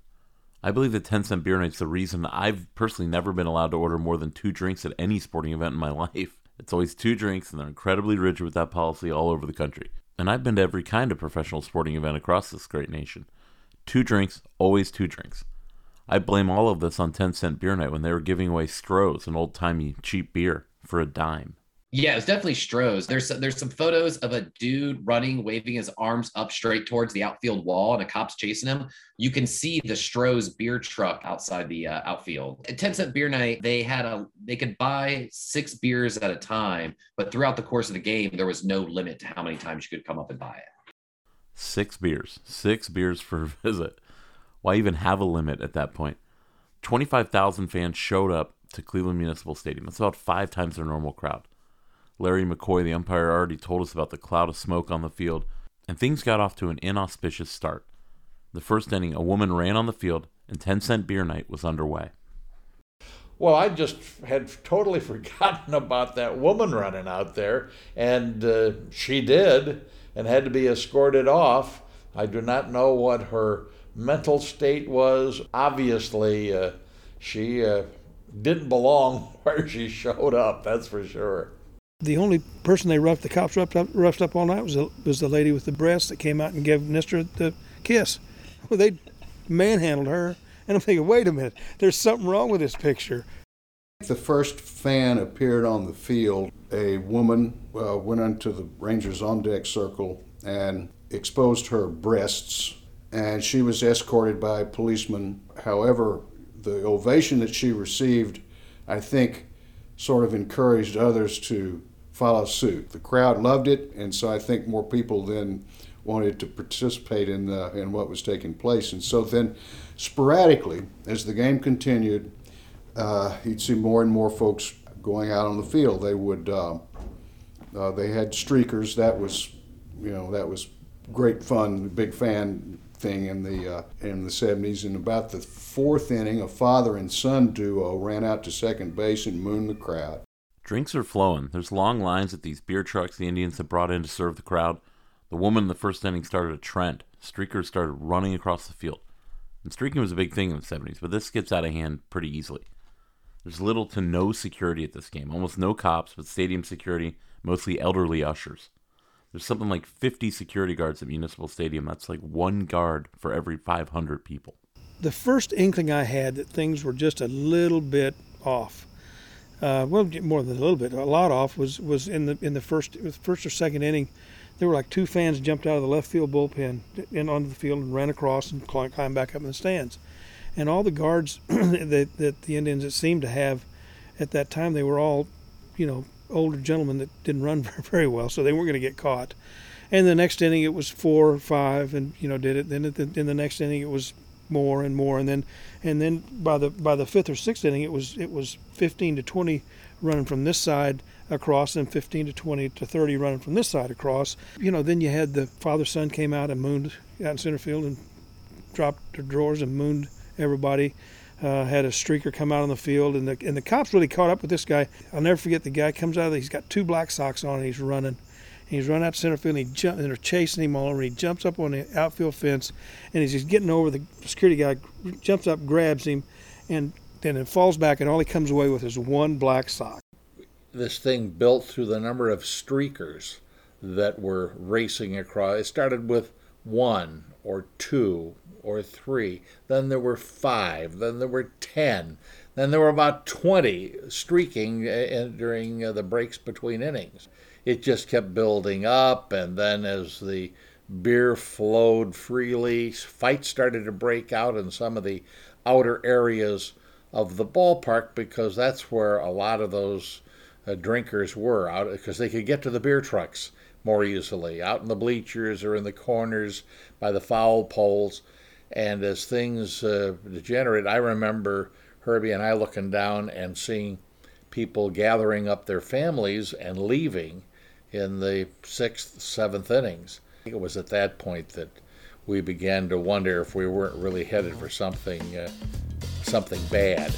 I believe the 10 cent beer night's the reason I've personally never been allowed to order more than two drinks at any sporting event in my life. It's always two drinks, and they're incredibly rigid with that policy all over the country and I've been to every kind of professional sporting event across this great nation. Two drinks, always two drinks. I blame all of this on 10 cent beer night when they were giving away Stroh's, an old timey cheap beer, for a dime. Yeah, it was definitely Stroh's. There's there's some photos of a dude running, waving his arms up straight towards the outfield wall, and a cop's chasing him. You can see the Stroh's beer truck outside the uh, outfield. At 10 cent beer night, they had a they could buy six beers at a time, but throughout the course of the game, there was no limit to how many times you could come up and buy it. Six beers, six beers for a visit. Why even have a limit at that point? 25,000 fans showed up to Cleveland Municipal Stadium. That's about five times their normal crowd. Larry McCoy, the umpire, already told us about the cloud of smoke on the field, and things got off to an inauspicious start. The first inning, a woman ran on the field, and 10 cent beer night was underway. Well, I just had totally forgotten about that woman running out there, and uh, she did, and had to be escorted off. I do not know what her mental state was. Obviously, uh, she uh, didn't belong where she showed up, that's for sure the only person they roughed the cops roughed up, roughed up all night was the, was the lady with the breasts that came out and gave Nestor the kiss. Well, they manhandled her, and I'm thinking, wait a minute, there's something wrong with this picture. The first fan appeared on the field. A woman uh, went into the Rangers on deck circle and exposed her breasts, and she was escorted by policemen. However, the ovation that she received, I think, sort of encouraged others to follow suit. The crowd loved it, and so I think more people then wanted to participate in the, in what was taking place. And so then, sporadically, as the game continued, uh, you'd see more and more folks going out on the field. They would uh, uh, they had streakers. That was you know that was great fun. Big fan thing in the uh, in the 70s. And about the fourth inning, a father and son duo ran out to second base and mooned the crowd. Drinks are flowing. There's long lines at these beer trucks the Indians have brought in to serve the crowd. The woman in the first inning started a trend. Streakers started running across the field. And streaking was a big thing in the 70s, but this gets out of hand pretty easily. There's little to no security at this game. Almost no cops, but stadium security, mostly elderly ushers. There's something like 50 security guards at Municipal Stadium. That's like one guard for every 500 people. The first inkling I had that things were just a little bit off, uh, well, more than a little bit, a lot off, was was in the in the first first or second inning. There were like two fans jumped out of the left field bullpen and onto the field and ran across and climbed back up in the stands, and all the guards that that the Indians seemed to have at that time they were all, you know, older gentlemen that didn't run very well, so they weren't going to get caught. And the next inning it was four or five, and you know did it. Then the, in the next inning it was more and more, and then and then by the by the fifth or sixth inning it was it was 15 to 20 running from this side across, and 15 to 20 to 30 running from this side across. You know, then you had the father son came out and mooned out in center field and dropped their drawers and mooned everybody uh, had a streaker come out on the field, and the and the cops really caught up with this guy. I'll never forget the guy comes out. Of the, he's got two black socks on, and he's running. He's running out to center field, and he jump, and they're chasing him all over. And he jumps up on the outfield fence, and he's getting over, the security guy jumps up, grabs him, and then it falls back, and all he comes away with is one black sock. This thing built through the number of streakers that were racing across. It started with one or two or three. Then there were five. Then there were ten. Then there were about 20 streaking uh, during uh, the breaks between innings. It just kept building up, and then as the beer flowed freely, fights started to break out in some of the outer areas of the ballpark because that's where a lot of those uh, drinkers were out because they could get to the beer trucks more easily out in the bleachers or in the corners by the foul poles. And as things uh, degenerate, I remember Herbie and I looking down and seeing people gathering up their families and leaving in the sixth, seventh innings. It was at that point that we began to wonder if we weren't really headed for something, uh, something bad.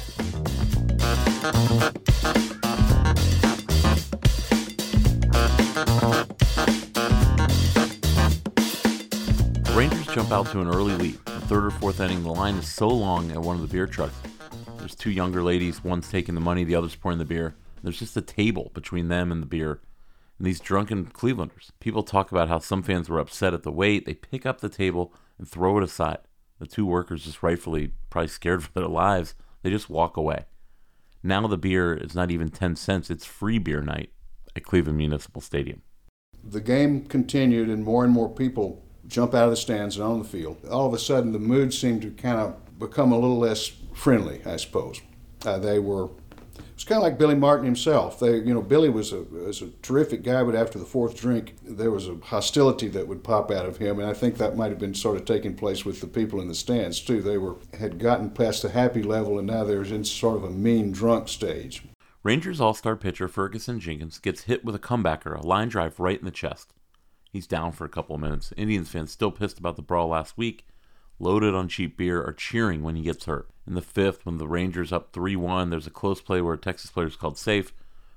Rangers jump out to an early lead The third or fourth inning, the line is so long at one of the beer trucks. There's two younger ladies, one's taking the money, the other's pouring the beer. There's just a table between them and the beer. And these drunken Clevelanders, people talk about how some fans were upset at the wait. They pick up the table and throw it aside. The two workers, just rightfully probably scared for their lives, they just walk away. Now the beer is not even 10 cents, it's free beer night at Cleveland Municipal Stadium. The game continued, and more and more people jump out of the stands and on the field. All of a sudden, the mood seemed to kind of become a little less friendly, I suppose. Uh, they were. It's kind of like Billy Martin himself. They, you know, Billy was a was a terrific guy, but after the fourth drink, there was a hostility that would pop out of him, and I think that might have been sort of taking place with the people in the stands too. They were had gotten past the happy level, and now they were in sort of a mean drunk stage. Rangers All-Star pitcher Ferguson Jenkins gets hit with a comebacker, a line drive right in the chest. He's down for a couple of minutes. Indians fans still pissed about the brawl last week, loaded on cheap beer, are cheering when he gets hurt. In the fifth, when the Rangers up 3 1, there's a close play where a Texas player is called safe.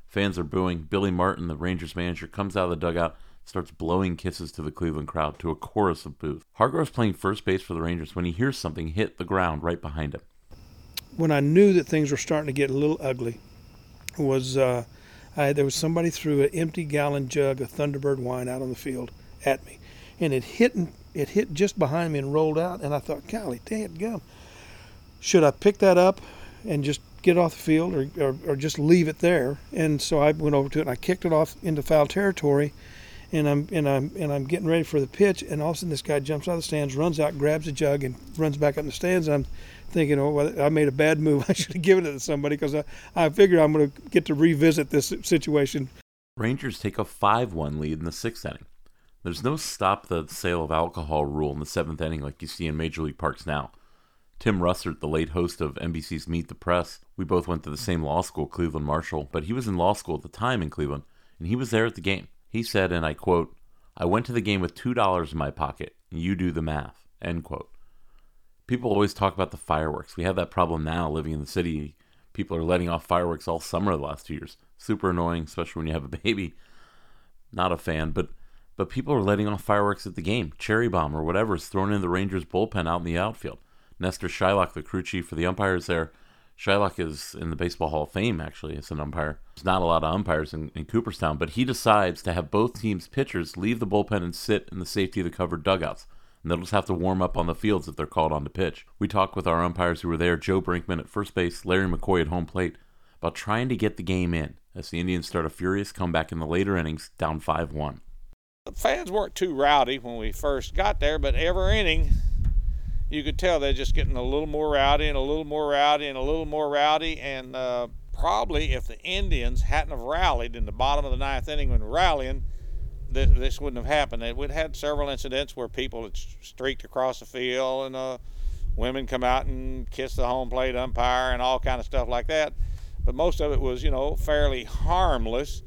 Fans are booing. Billy Martin, the Rangers manager, comes out of the dugout, starts blowing kisses to the Cleveland crowd to a chorus of boos. Hargrove's playing first base for the Rangers when he hears something hit the ground right behind him. When I knew that things were starting to get a little ugly, was uh, I, there was somebody threw an empty gallon jug of Thunderbird wine out on the field at me, and it hit it hit just behind me and rolled out. And I thought, golly, damn gum, should I pick that up and just get off the field or, or, or just leave it there? And so I went over to it and I kicked it off into foul territory. And I'm and I'm and I'm getting ready for the pitch, and all of a sudden this guy jumps out of the stands, runs out, grabs a jug, and runs back up in the stands. And I'm thinking, oh, well, I made a bad move. I should have given it to somebody because I, I figured I'm going to get to revisit this situation. Rangers take a 5 1 lead in the sixth inning. There's no stop the sale of alcohol rule in the seventh inning like you see in Major League Parks now. Tim Russert, the late host of NBC's Meet the Press, we both went to the same law school, Cleveland Marshall, but he was in law school at the time in Cleveland, and he was there at the game. He said, and I quote, I went to the game with $2 in my pocket. You do the math. End quote. People always talk about the fireworks. We have that problem now living in the city. People are letting off fireworks all summer the last two years. Super annoying, especially when you have a baby. Not a fan, but but people are letting off fireworks at the game. Cherry bomb or whatever is thrown in the Rangers bullpen out in the outfield. Nestor Chylak, the crew chief for the umpires there, Chylak is in the Baseball Hall of Fame, actually, as an umpire. There's not a lot of umpires in, in, Cooperstown, but he decides to have both teams' pitchers leave the bullpen and sit in the safety of the covered dugouts. And they'll just have to warm up on the fields if they're called on to pitch. We talked with our umpires who were there Joe Brinkman at first base, Larry McCoy at home plate, about trying to get the game in as the Indians start a furious comeback in the later innings, down 5 1. The fans weren't too rowdy when we first got there, but every inning you could tell they're just getting a little more rowdy and a little more rowdy and a little more rowdy. And uh, probably if the Indians hadn't have rallied in the bottom of the ninth inning when rallying, th- this wouldn't have happened. We'd had several incidents where people had streaked across the field and uh, women come out and kiss the home plate umpire and all kind of stuff like that. But most of it was, you know, fairly harmless.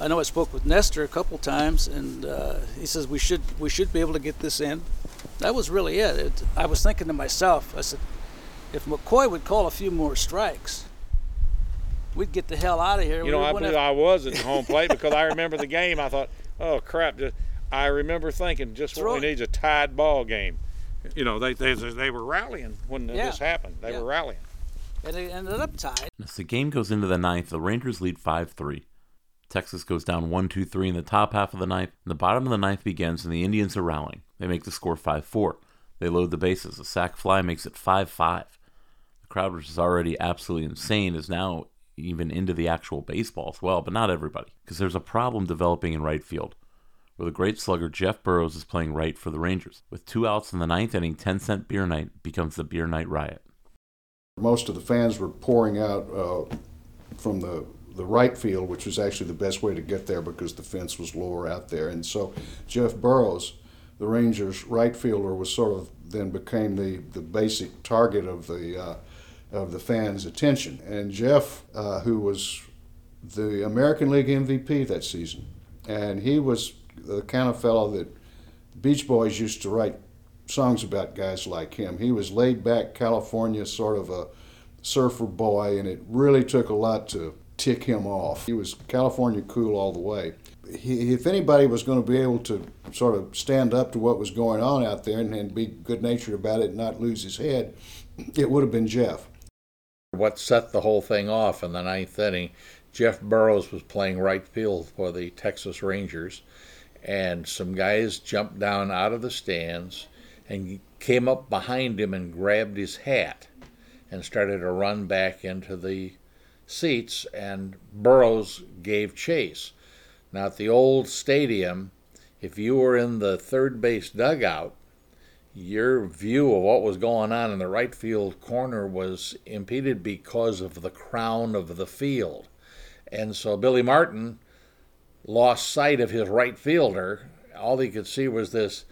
I know I spoke with Nestor a couple times, and uh, he says we should we should be able to get this in. That was really it. it. I was thinking to myself, I said, if McCoy would call a few more strikes, we'd get the hell out of here. You know, I believe have... I was at the home plate because I remember the game. I thought, oh crap! I remember thinking just Throw what we need is a tied ball game. You know, they they, they were rallying when yeah. this happened. They yeah. were rallying. And it ended up tied. As the game goes into the ninth, the Rangers lead five three. Texas goes down 1 2 3 in the top half of the ninth, and the bottom of the ninth begins, and the Indians are rallying. They make the score 5 4. They load the bases. A sac fly makes it 5 5. The crowd, which is already absolutely insane, is now even into the actual baseball as well, but not everybody, because there's a problem developing in right field, where the great slugger Jeff Burroughs is playing right for the Rangers. With two outs in the ninth inning, 10 cent beer night becomes the beer night riot. Most of the fans were pouring out uh, from the the right field, which was actually the best way to get there because the fence was lower out there. And so Jeff Burroughs, the Rangers' right fielder, was sort of then became the, the basic target of the uh, of the fans' attention. And Jeff, uh, who was the American League MVP that season, and he was the kind of fellow that Beach Boys used to write songs about guys like him. He was laid back California, sort of a surfer boy, and it really took a lot to tick him off. He was California cool all the way. He, if anybody was going to be able to sort of stand up to what was going on out there and, and be good natured about it and not lose his head, it would have been Jeff. What set the whole thing off in the ninth inning, Jeff Burroughs was playing right field for the Texas Rangers, and some guys jumped down out of the stands and came up behind him and grabbed his hat and started to run back into the seats, and Burroughs gave chase. Now, at the old stadium, if you were in the third base dugout, your view of what was going on in the right field corner was impeded because of the crown of the field. And so Billy Martin lost sight of his right fielder. All he could see was this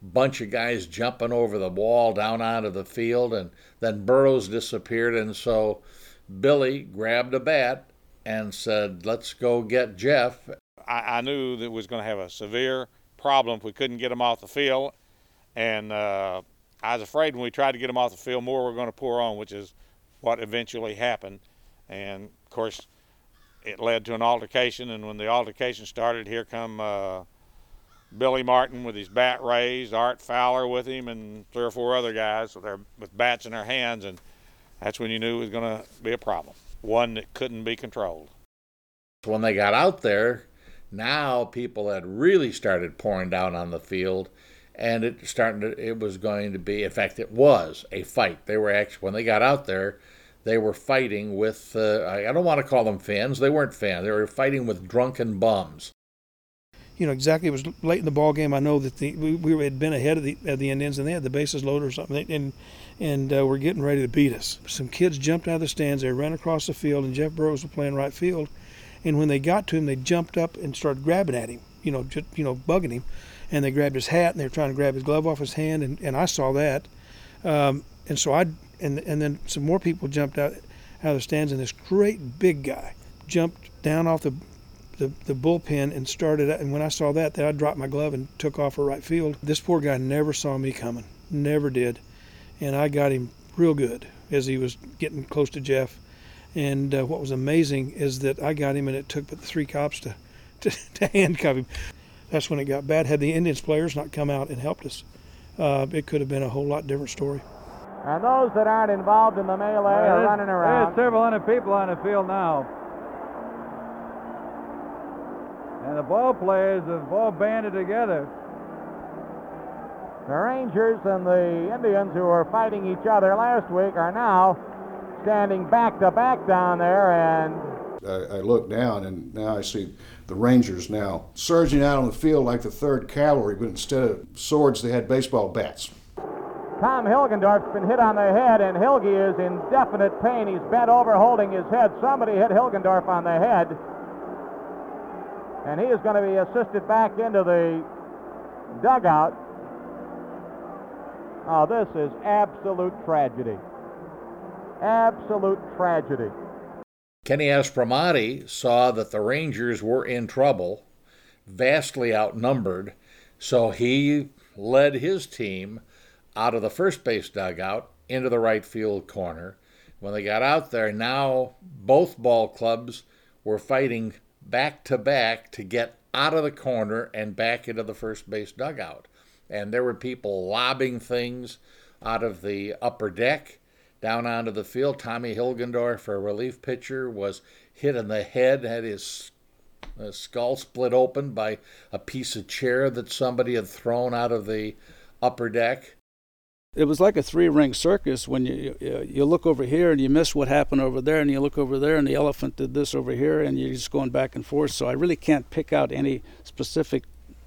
bunch of guys jumping over the wall down onto the field, and then Burroughs disappeared. And so Billy grabbed a bat and said, Let's go get Jeff. I, I knew that it was going to have a severe problem if we couldn't get him off the field. And uh, I was afraid when we tried to get him off the field, more were going to pour on, which is what eventually happened. And of course, it led to an altercation. And when the altercation started, here come uh, Billy Martin with his bat raised, Art Fowler with him, and three or four other guys with their with bats in their hands. And that's when you knew it was going to be a problem, one that couldn't be controlled. When they got out there, now people had really started pouring down on the field, and it started. To, it was going to be, in fact, it was a fight. They were actually when they got out there, they were fighting with. Uh, I don't want to call them fans. They weren't fans. They were fighting with drunken bums you know exactly. It was late in the ball game. I know that the, we, we had been ahead of the of the Indians, and they had the bases loaded or something, and and uh, we're getting ready to beat us. Some kids jumped out of the stands. They ran across the field, and Jeff Burroughs was playing right field. And when they got to him, they jumped up and started grabbing at him. You know, just you know, bugging him. And they grabbed his hat, and they were trying to grab his glove off his hand. And, and I saw that. Um, and so I and and then some more people jumped out out of the stands, and this great big guy jumped down off the the, the bullpen and started and when I saw that then I dropped my glove and took off for right field. This poor guy never saw me coming. Never did. And I got him real good as he was getting close to Jeff And uh, what was amazing is that I got him, and it took but three cops to, to, to handcuff him. That's when it got bad. Had the Indians players not come out and helped us, uh, it could have been a whole lot different story. And those that aren't involved in the melee Well, are running around. There's several hundred people on the field now. And the ball players have all banded together. The Rangers and the Indians, who were fighting each other last week, are now standing back to back down there, and I, I look down and now I see the Rangers now surging out on the field like the Third Cavalry, but instead of swords, they had baseball bats. Tom Hilgendorf's been hit on the head, and Hilge is in definite pain. He's bent over holding his head. Somebody hit Hilgendorf on the head, and he is going to be assisted back into the dugout. Oh, this is absolute tragedy. Absolute tragedy. Kenny Aspromonte saw that the Rangers were in trouble, vastly outnumbered, so he led his team out of the first base dugout into the right field corner. When they got out there, now both ball clubs were fighting back to back to get out of the corner and back into the first base dugout. And there were people lobbing things out of the upper deck down onto the field. Tommy Hilgendorf, a relief pitcher, was hit in the head, had his uh, skull split open by a piece of chair that somebody had thrown out of the upper deck. It was like a three-ring circus when you you you look over here and you miss what happened over there, and you look over there and the elephant did this over here, and you're just going back and forth. So I really can't pick out any specific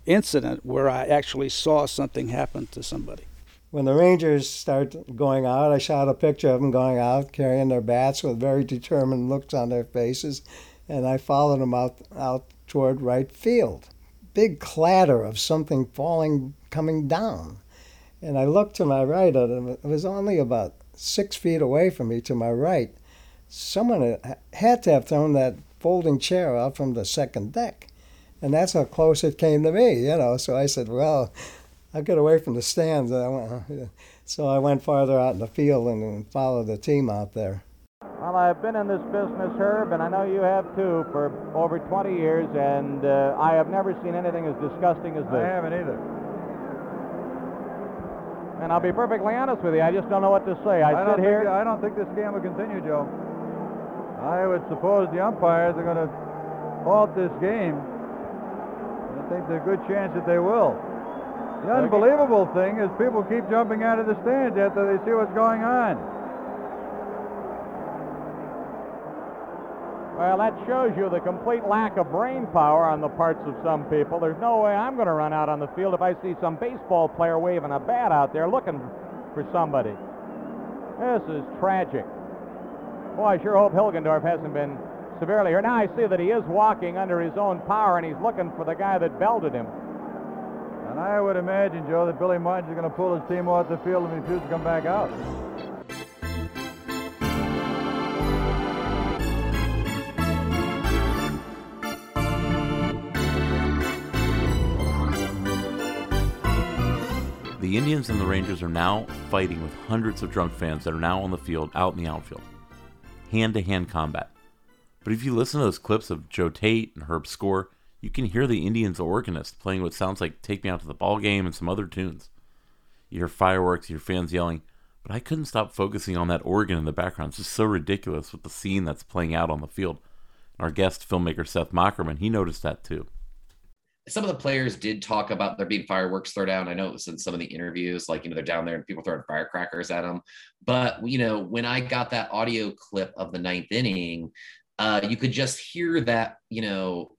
incident where I actually saw something happen to somebody. When the Rangers start going out, I shot a picture of them going out carrying their bats with very determined looks on their faces, and I followed them out out toward right field. Big clatter of something falling, coming down. And I looked to my right, and it was only about six feet away from me to my right. Someone had- had to have thrown that folding chair out from the second deck. And that's how close it came to me, you know. So I said, well, I'll get away from the stands. I went, so I went farther out in the field and followed the team out there. Well, I've been in this business, Herb, and I know you have too, for over 20 years, and uh, I have never seen anything as disgusting as this. I haven't either. And I'll be perfectly honest with you, I just don't know what to say. I, don't sit here. Think, I don't think this game will continue, Joe. I would suppose the umpires are going to halt this game. I think there's a good chance that they will. The unbelievable thing is people keep jumping out of the stands after they see what's going on. Well, that shows you the complete lack of brain power on the parts of some people. There's no way I'm going to run out on the field if I see some baseball player waving a bat out there looking for somebody. This is tragic. Boy, I sure hope Hilgendorf hasn't been severely hurt. Now I see that he is walking under his own power and he's looking for the guy that belted him. And I would imagine, Joe, that Billy Martin is going to pull his team off the field and refuse to come back out. The Indians and the Rangers are now fighting with hundreds of drunk fans that are now on the field, out in the outfield. Hand to hand combat. But if you listen to those clips of Joe Tait and Herb Score, you can hear the Indians organist playing what sounds like Take Me Out to the Ball Game and some other tunes. You hear fireworks, you hear fans yelling, but I couldn't stop focusing on that organ in the background. It's just so ridiculous with the scene that's playing out on the field. Our guest filmmaker Seth Mockerman, he noticed that too. some of the players did talk about there being fireworks thrown down. I know it was in some of the interviews, like, you know, they're down there and people throwing firecrackers at them. But, you know, when I got that audio clip of the ninth inning, uh, you could just hear that, you know,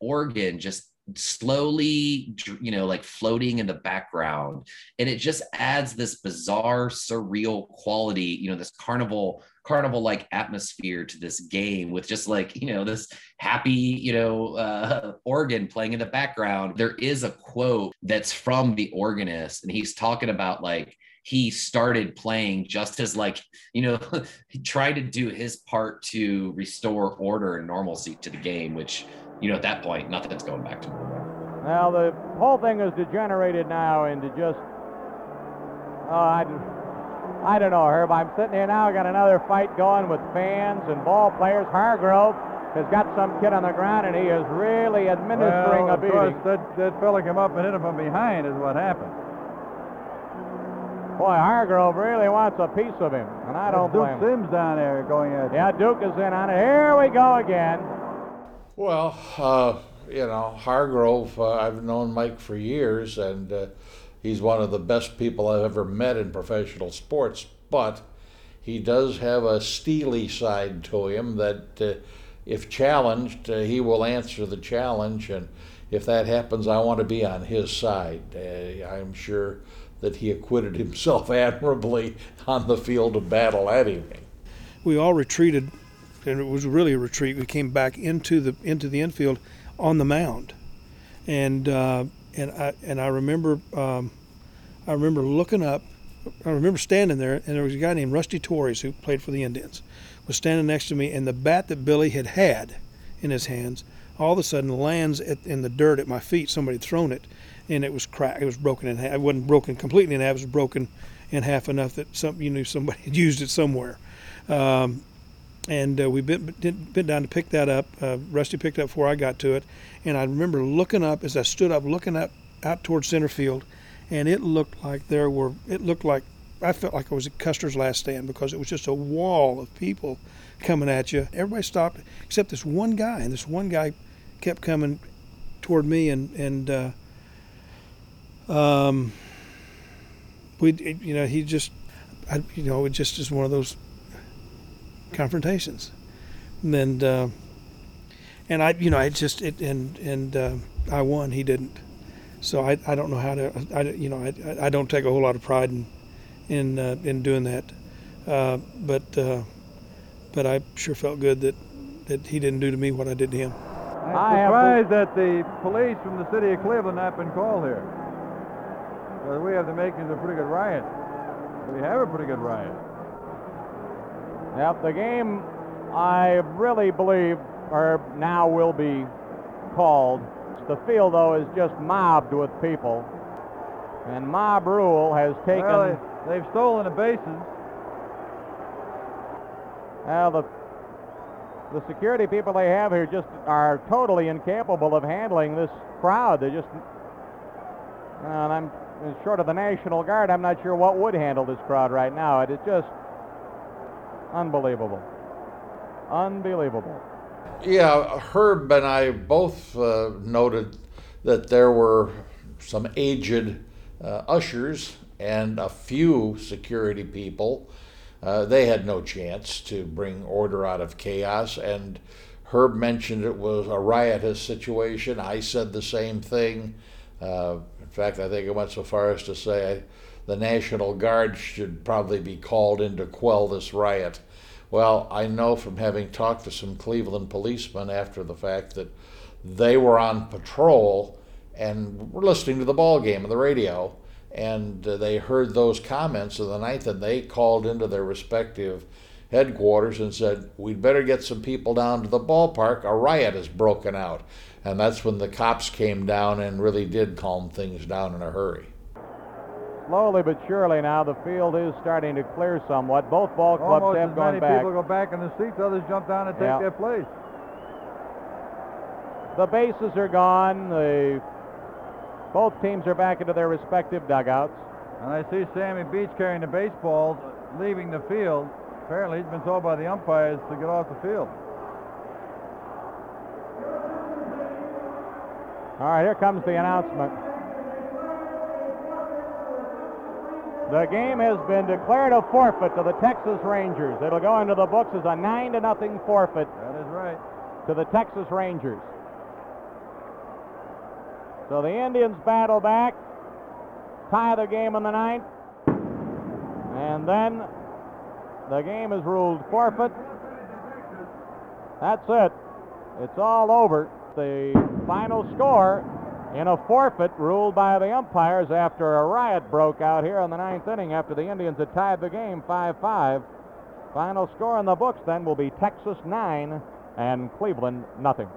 organ just slowly, you know, like floating in the background. And it just adds this bizarre, surreal quality, you know, this carnival, carnival like atmosphere to this game with just like, you know, this happy, you know, uh, organ playing in the background. There is a quote that's from the organist, and he's talking about like, he started playing just as like you know he tried to do his part to restore order and normalcy to the game which you know at that point nothing's going back to normal Now, the whole thing is degenerated now into just. Uh, I, I don't know, Herb. I'm sitting here now, i got another fight going with fans and ball players. Hargrove has got some kid on the ground, and he is really administering well, a beating. Of course, that, that fella came up and hit him from behind is what happened. Boy, Hargrove really wants a piece of him, and I don't Duke blame him. Sims down there going at Yeah, Duke is in on it. Here we go again. Well, uh, you know, Hargrove, uh, I've known Mike for years, and uh, he's one of the best people I've ever met in professional sports. But he does have a steely side to him that, uh, if challenged, uh, he will answer the challenge. And if that happens, I want to be on his side. Uh, I'm sure that he acquitted himself admirably on the field of battle evening. We all retreated, and it was really a retreat. We came back into the into the infield on the mound, and uh, and I and I remember um, I remember looking up. I remember standing there, and there was a guy named Rusty Torres who played for the Indians, was standing next to me, and the bat that Billy had had in his hands all of a sudden lands at, in the dirt at my feet. Somebody had thrown it, and it was cracked. It was broken in half. It wasn't broken completely in half. It was broken in half enough that some you knew somebody had used it somewhere. Um, and uh, we bent, bent down to pick that up. Uh, Rusty picked up before I got to it, and I remember looking up as I stood up, looking up out towards center field, and it looked like there were. It looked like I felt like I was at Custer's last stand because it was just a wall of people coming at you. Everybody stopped except this one guy, and this one guy kept coming toward me, and and uh, um, we, you know, he just, I, you know, it just is one of those confrontations, and uh, and I, you know, I just it and and uh, I won. He didn't, so I, I don't know how to, I, you know, I, I don't take a whole lot of pride in in uh, in doing that, uh, but uh, but I sure felt good that that he didn't do to me what I did to him. I'm surprised that the police from the city of Cleveland have been called here. We have the makings of a pretty good riot. We have a pretty good riot. Yep, the game I really believe, or now will be called. The field, though, is just mobbed with people. And mob rule has taken. Well, they, they've stolen the bases. Well, the the security people they have here just are totally incapable of handling this crowd. They just, and I'm short of the National Guard. I'm not sure what would handle this crowd right now. It is just unbelievable, unbelievable. Yeah, Herb and I both uh, noted that there were some aged uh, ushers and a few security people. Uh, they had no chance to bring order out of chaos, and Herb mentioned it was a riotous situation. I said the same thing. Uh, in fact, I think I went so far as to say the National Guard should probably be called in to quell this riot. Well, I know from having talked to some Cleveland policemen after the fact that they were on patrol and were listening to the ball game on the radio, and uh, they heard those comments of the ninth, and they called into their respective headquarters and said, "We'd better get some people down to the ballpark. A riot has broken out." And that's when the cops came down and really did calm things down in a hurry. Slowly but surely now the field is starting to clear somewhat. Both ball clubs Almost have as gone many back. people go back in the seats, others jump down and take Yeah. their place. The bases are gone. The both teams are back into their respective dugouts. And I see Sammy Beach carrying the baseball, leaving the field. Apparently, he's been told by the umpires to get off the field. All right, here comes the announcement. The game has been declared a forfeit to the Texas Rangers. It'll go into the books as a nine to nothing forfeit. That is right. To the Texas Rangers. So the Indians battle back, tie the game in the ninth, and then the game is ruled forfeit. That's it. It's all over. The final score in a forfeit ruled by the umpires after a riot broke out here in the ninth inning after the Indians had tied the game 5 5. Final score in the books then will be Texas 9 and Cleveland nothing.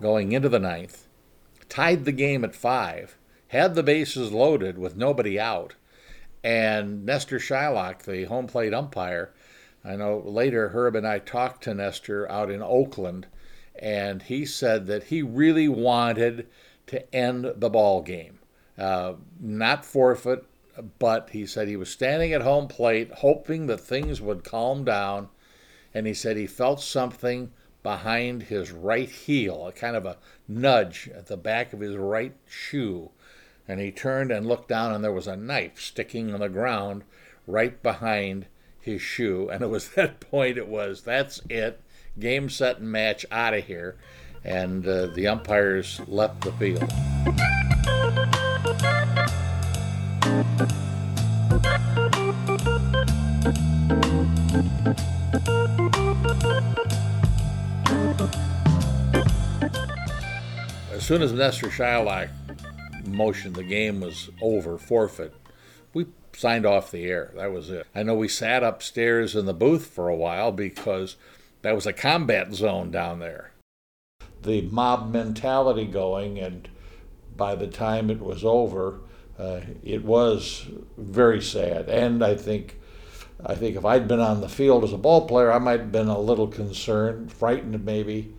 Going into the ninth, tied the game at five, had the bases loaded with nobody out, And Nestor Chylak, the home plate umpire, I know later Herb and I talked to Nestor out in Oakland, and he said that he really wanted to end the ball game, uh, not forfeit, but he said he was standing at home plate hoping that things would calm down, and he said he felt something behind his right heel, a kind of a nudge at the back of his right shoe. And he turned and looked down, and there was a knife sticking on the ground right behind his shoe. And it was that point, it was, that's it, game, set, and match out of here. And uh, the umpires left the field. As soon as Nestor Chylak motioned the game was over, forfeit, signed off the air. That was it. I know we sat upstairs in the booth for a while because that was a combat zone down there. The mob mentality going, and by the time it was over, uh, it was very sad. And I think, I think if I'd been on the field as a ball player, I might have been a little concerned, frightened maybe,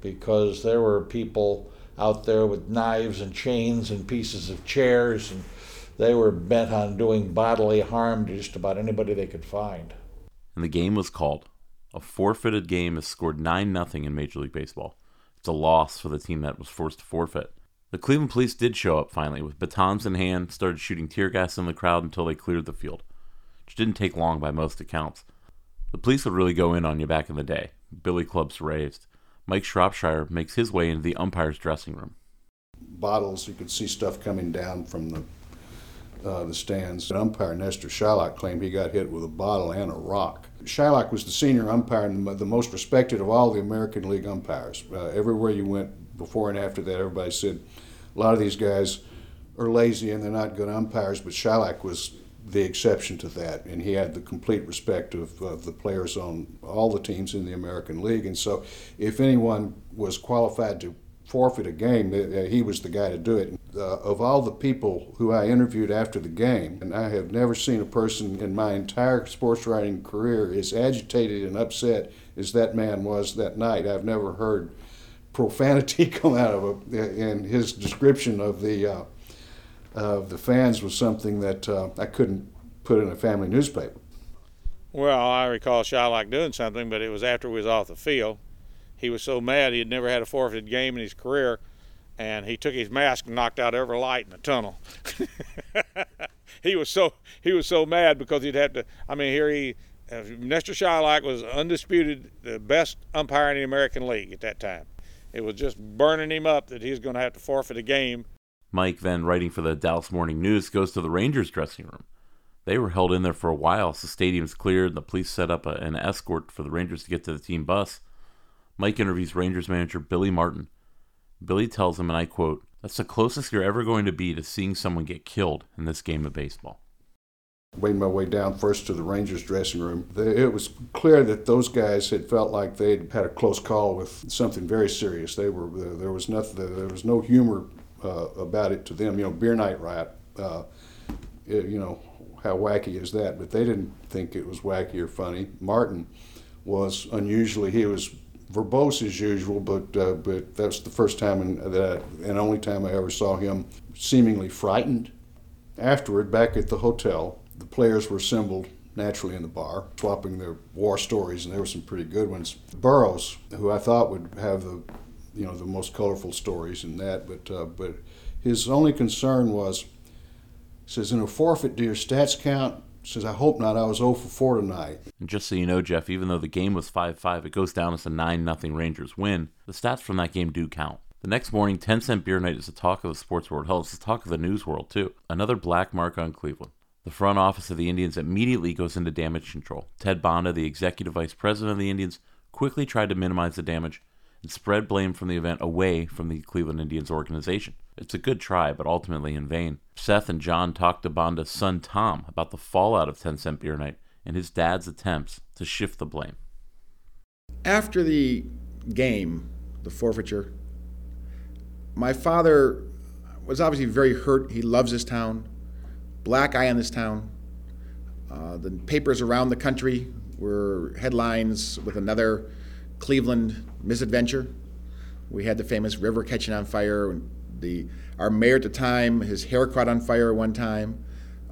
because there were people out there with knives and chains and pieces of chairs, and they were bent on doing bodily harm to just about anybody they could find. And the game was called. A forfeited game has scored 9 0 in Major League Baseball. It's a loss for the team that was forced to forfeit. The Cleveland police did show up finally with batons in hand, started shooting tear gas in the crowd until they cleared the field, which didn't take long by most accounts. The police would really go in on you back in the day. Billy clubs raised. Mike Shropshire makes his way into the umpire's dressing room. Bottles, you could see stuff coming down from the uh, the stands. Umpire Nestor Chylak claimed he got hit with a bottle and a rock. Chylak was the senior umpire and the most respected of all the American League umpires. Uh, everywhere you went before and after that, everybody said a lot of these guys are lazy and they're not good umpires, but Chylak was the exception to that, and he had the complete respect of, of, the players on all the teams in the American League. And so, if anyone was qualified to forfeit a game, he was the guy to do it. Uh, of all the people who I interviewed after the game, and I have never seen a person in my entire sports writing career as agitated and upset as that man was that night. I've never heard profanity come out of him, and his description of the uh, of the fans was something that uh, I couldn't put in a family newspaper. Well, I recall Chylak doing something, but it was after we was off the field. He was so mad he had never had a forfeited game in his career, and he took his mask and knocked out every light in the tunnel. he was so he was so mad because he'd have to. I mean, here he uh, Nestor Chylak was undisputed the best umpire in the American League at that time. It was just burning him up that he was going to have to forfeit a game. Mike, then writing for the Dallas Morning News, goes to the Rangers dressing room. They were held in there for a while the stadium's cleared and the police set up a, an escort for the Rangers to get to the team bus. Mike interviews Rangers manager Billy Martin. Billy tells him, and I quote, That's the closest you're ever going to be to seeing someone get killed in this game of baseball. Made my way down first to the Rangers dressing room. It was clear that those guys had felt like they'd had a close call with something very serious. They were there was nothing. There was no humor uh, about it to them. You know, beer night riot. Uh, it, you know, how wacky is that? But they didn't think it was wacky or funny. Martin was unusually. He was verbose as usual, but uh, but that's the first time in, that and only time I ever saw him seemingly frightened. Afterward, back at the hotel, the players were assembled naturally in the bar, swapping their war stories, and there were some pretty good ones. Burroughs, who I thought would have the you know the most colorful stories in that, but uh, but his only concern was says in a forfeit, do your stats count? Says, I hope not. I was 0 for 4 tonight. And just so you know, Jeff, even though the game was 5 5, it goes down as a 9 0 Rangers win. The stats from that game do count. The next morning, 10 Cent Beer Night is the talk of the sports world. Hell, it's the talk of the news world, too. Another black mark on Cleveland. The front office of the Indians immediately goes into damage control. Ted Bonda, the executive vice president of the Indians, quickly tried to minimize the damage and spread blame from the event away from the Cleveland Indians organization. It's a good try, but ultimately in vain. Seth and John talk to Bonda's son Tom about the fallout of 10 Cent Beer Night and his dad's attempts to shift the blame. After the game, the forfeiture, my father was obviously very hurt. He loves this town, black eye on this town. Uh, the papers around the country were headlines with another Cleveland misadventure. We had the famous river catching on fire. The our mayor at the time, his hair caught on fire one time.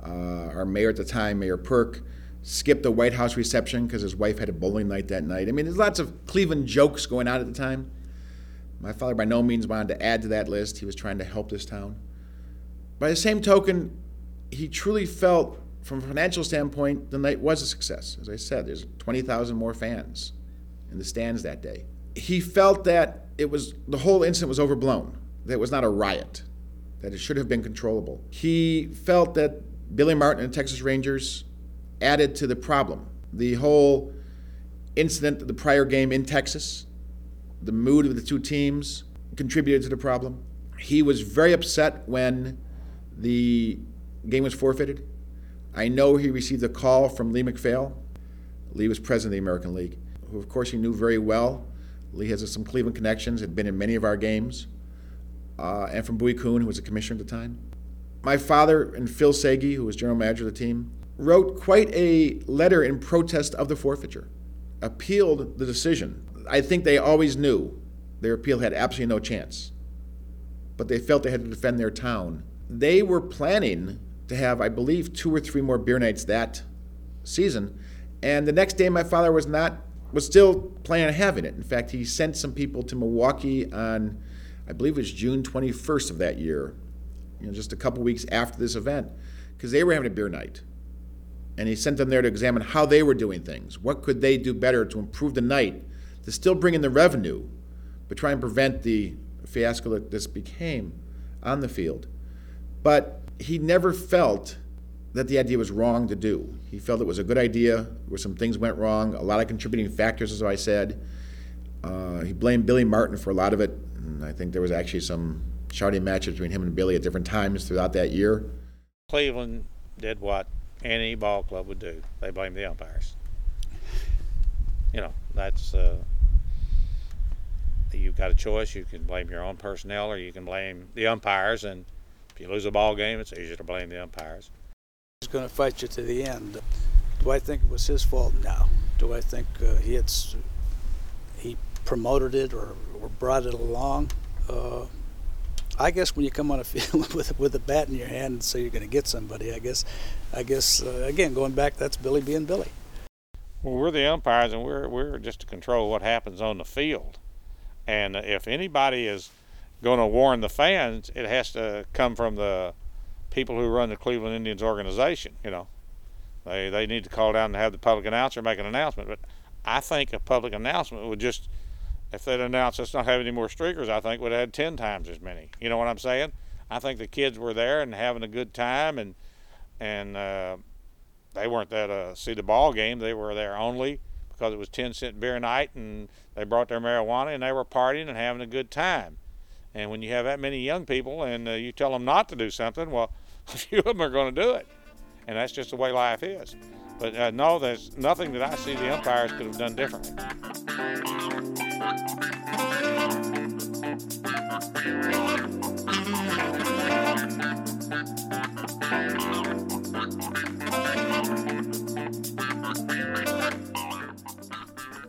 Uh, our mayor at the time, Mayor Perk, skipped the White House reception because his wife had a bowling night that night. I mean, there's lots of Cleveland jokes going on at the time. My father, by no means, wanted to add to that list. He was trying to help this town. By the same token, he truly felt, from a financial standpoint, the night was a success. As I said, there's 20,000 more fans in the stands that day. He felt that it was the whole incident was overblown, that was not a riot, that it should have been controllable. He felt that Billy Martin and the Texas Rangers added to the problem. The whole incident, the prior game in Texas, the mood of the two teams contributed to the problem. He was very upset when the game was forfeited. I know he received a call from Lee MacPhail. Lee was president of the American League, who, of course, he knew very well. Lee has some Cleveland connections, had been in many of our games, uh, and from Bowie Kuhn, who was a commissioner at the time. My father and Phil Seghi, who was general manager of the team, wrote quite a letter in protest of the forfeiture, appealed the decision. I think they always knew their appeal had absolutely no chance, but they felt they had to defend their town. They were planning to have, I believe, two or three more beer nights that season, and the next day my father was not was still planning on having it. In fact, he sent some people to Milwaukee on, I believe it was June 21st of that year, you know, just a couple weeks after this event, because they were having a beer night and he sent them there to examine how they were doing things. What could they do better to improve the night, to still bring in the revenue, but try and prevent the fiasco that this became on the field. But he never felt that the idea was wrong to do. He felt it was a good idea, where some things went wrong, a lot of contributing factors, as I said. Uh, he blamed Billy Martin for a lot of it, and I think there was actually some shouting matches between him and Billy at different times throughout that year. Cleveland did what any ball club would do. They blame the umpires. You know, that's uh, you've got a choice. You can blame your own personnel, or you can blame the umpires. And if you lose a ball game, it's easier to blame the umpires. He's going to fight you to the end. Do I think it was his fault? No. Do I think uh, he had he promoted it or, or brought it along? Uh, I guess when you come on a field with with a bat in your hand and say you're going to get somebody, I guess, I guess uh, again going back, that's Billy being Billy. Well, we're the umpires, and we're we're just to control what happens on the field. And if anybody is going to warn the fans, it has to come from the people who run the Cleveland Indians organization. You know, they they need to call down and have the public announcer make an announcement. But I think a public announcement would just if they'd announced us not having any more streakers, I think would have had 10 times as many. You know what I'm saying? I think the kids were there and having a good time, and and uh, they weren't there to see the ball game. They were there only because it was 10 cent beer night, and they brought their marijuana and they were partying and having a good time. And when you have that many young people and uh, you tell them not to do something, well, a few of them are going to do it, and that's just the way life is. But uh, no, there's nothing that I see the umpires could have done differently.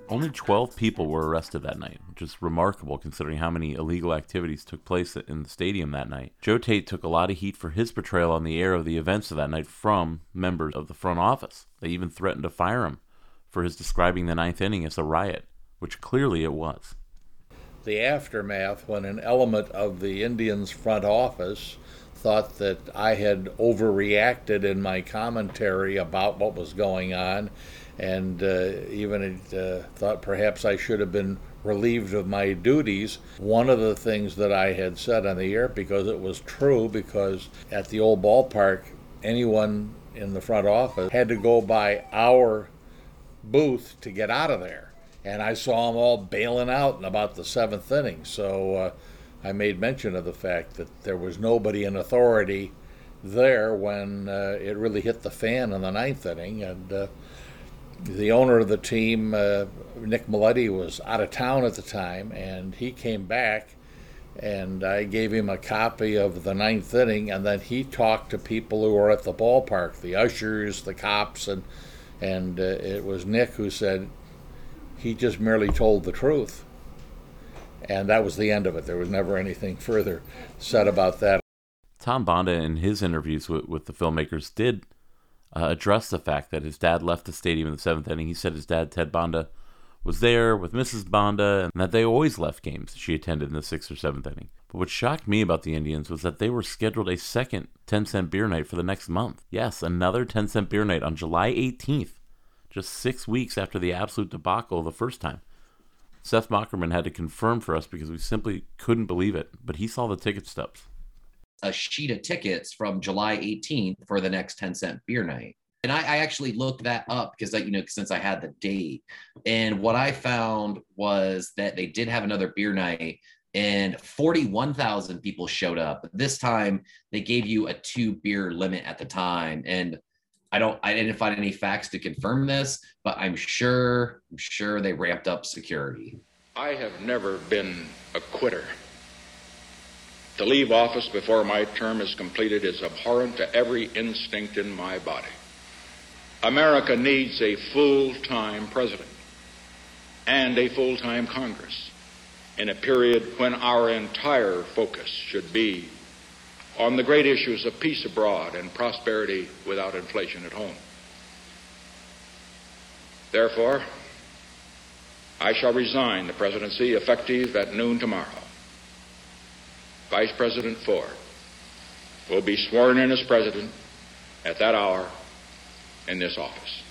Only 12 people were arrested that night, which is remarkable considering how many illegal activities took place in the stadium that night. Joe Tait took a lot of heat for his portrayal on the air of the events of that night from members of the front office. They even threatened to fire him for his describing the ninth inning as a riot, which clearly it was. The aftermath, when an element of the Indians' front office thought that I had overreacted in my commentary about what was going on and uh, even uh, thought perhaps I should have been relieved of my duties. One of the things that I had said on the air, because it was true, because at the old ballpark, anyone in the front office had to go by our booth to get out of there. And I saw them all bailing out in about the seventh inning. So uh, I made mention of the fact that there was nobody in authority there when uh, it really hit the fan in the ninth inning. And uh, the owner of the team, uh, Nick Mileti, was out of town at the time, and he came back and I gave him a copy of the ninth inning, and then he talked to people who were at the ballpark, the ushers, the cops, and and uh, it was Nick who said he just merely told the truth, and that was the end of it. There was never anything further said about that. Tom Bonda, in his interviews with, with the filmmakers, did uh, address the fact that his dad left the stadium in the seventh inning. He said his dad, Ted Bonda, was there with Mrs. Bonda and that they always left games she attended in the sixth or seventh inning. But what shocked me about the Indians was that they were scheduled a second 10 cent beer night for the next month. Yes, another 10 cent beer night on July 18th, just six weeks after the absolute debacle the first time. Seth Mockerman had to confirm for us because we simply couldn't believe it, but he saw the ticket stubs. A sheet of tickets from July 18th for the next 10 cent beer night. And I, I actually looked that up because, you know, since I had the date. And what I found was that they did have another beer night and 41,000 people showed up. This time they gave you a two beer limit at the time. And I don't, I didn't find any facts to confirm this, but I'm sure, I'm sure they ramped up security. I have never been a quitter. To leave office before my term is completed is abhorrent to every instinct in my body. America needs a full time president and a full time Congress in a period when our entire focus should be on the great issues of peace abroad and prosperity without inflation at home. Therefore, I shall resign the presidency effective at noon tomorrow. Vice President Ford will be sworn in as president at that hour in this office.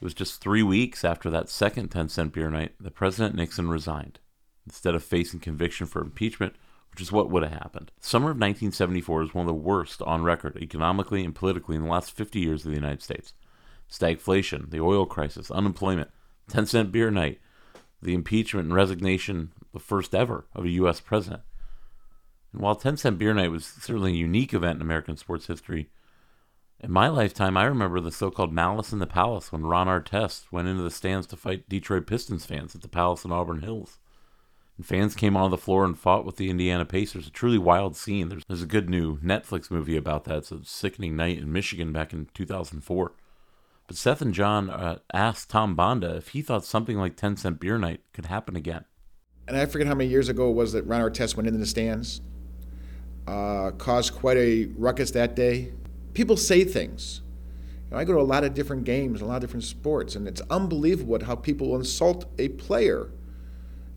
It was just three weeks after that second 10 cent beer night that President Nixon resigned, instead of facing conviction for impeachment, which is what would have happened. Summer of 1974 is one of the worst on record economically and politically in the last 50 years of the United States. Stagflation, the oil crisis, unemployment, 10 cent beer night, the impeachment and resignation, the first ever of a U.S. president. And while 10 cent beer night was certainly a unique event in American sports history, in my lifetime, I remember the so called Malice in the Palace when Ron Artest went into the stands to fight Detroit Pistons fans at the Palace in Auburn Hills. And fans came onto the floor and fought with the Indiana Pacers. A truly wild scene. There's, there's a good new Netflix movie about that. It's a sickening night in Michigan back in 2004. But Seth and John uh, asked Tom Bonda if he thought something like 10 cent beer night could happen again. And I forget how many years ago it was that Ron Artest went into the stands, uh, caused quite a ruckus that day. People say things. You know, I go to a lot of different games, a lot of different sports, and it's unbelievable how people will insult a player.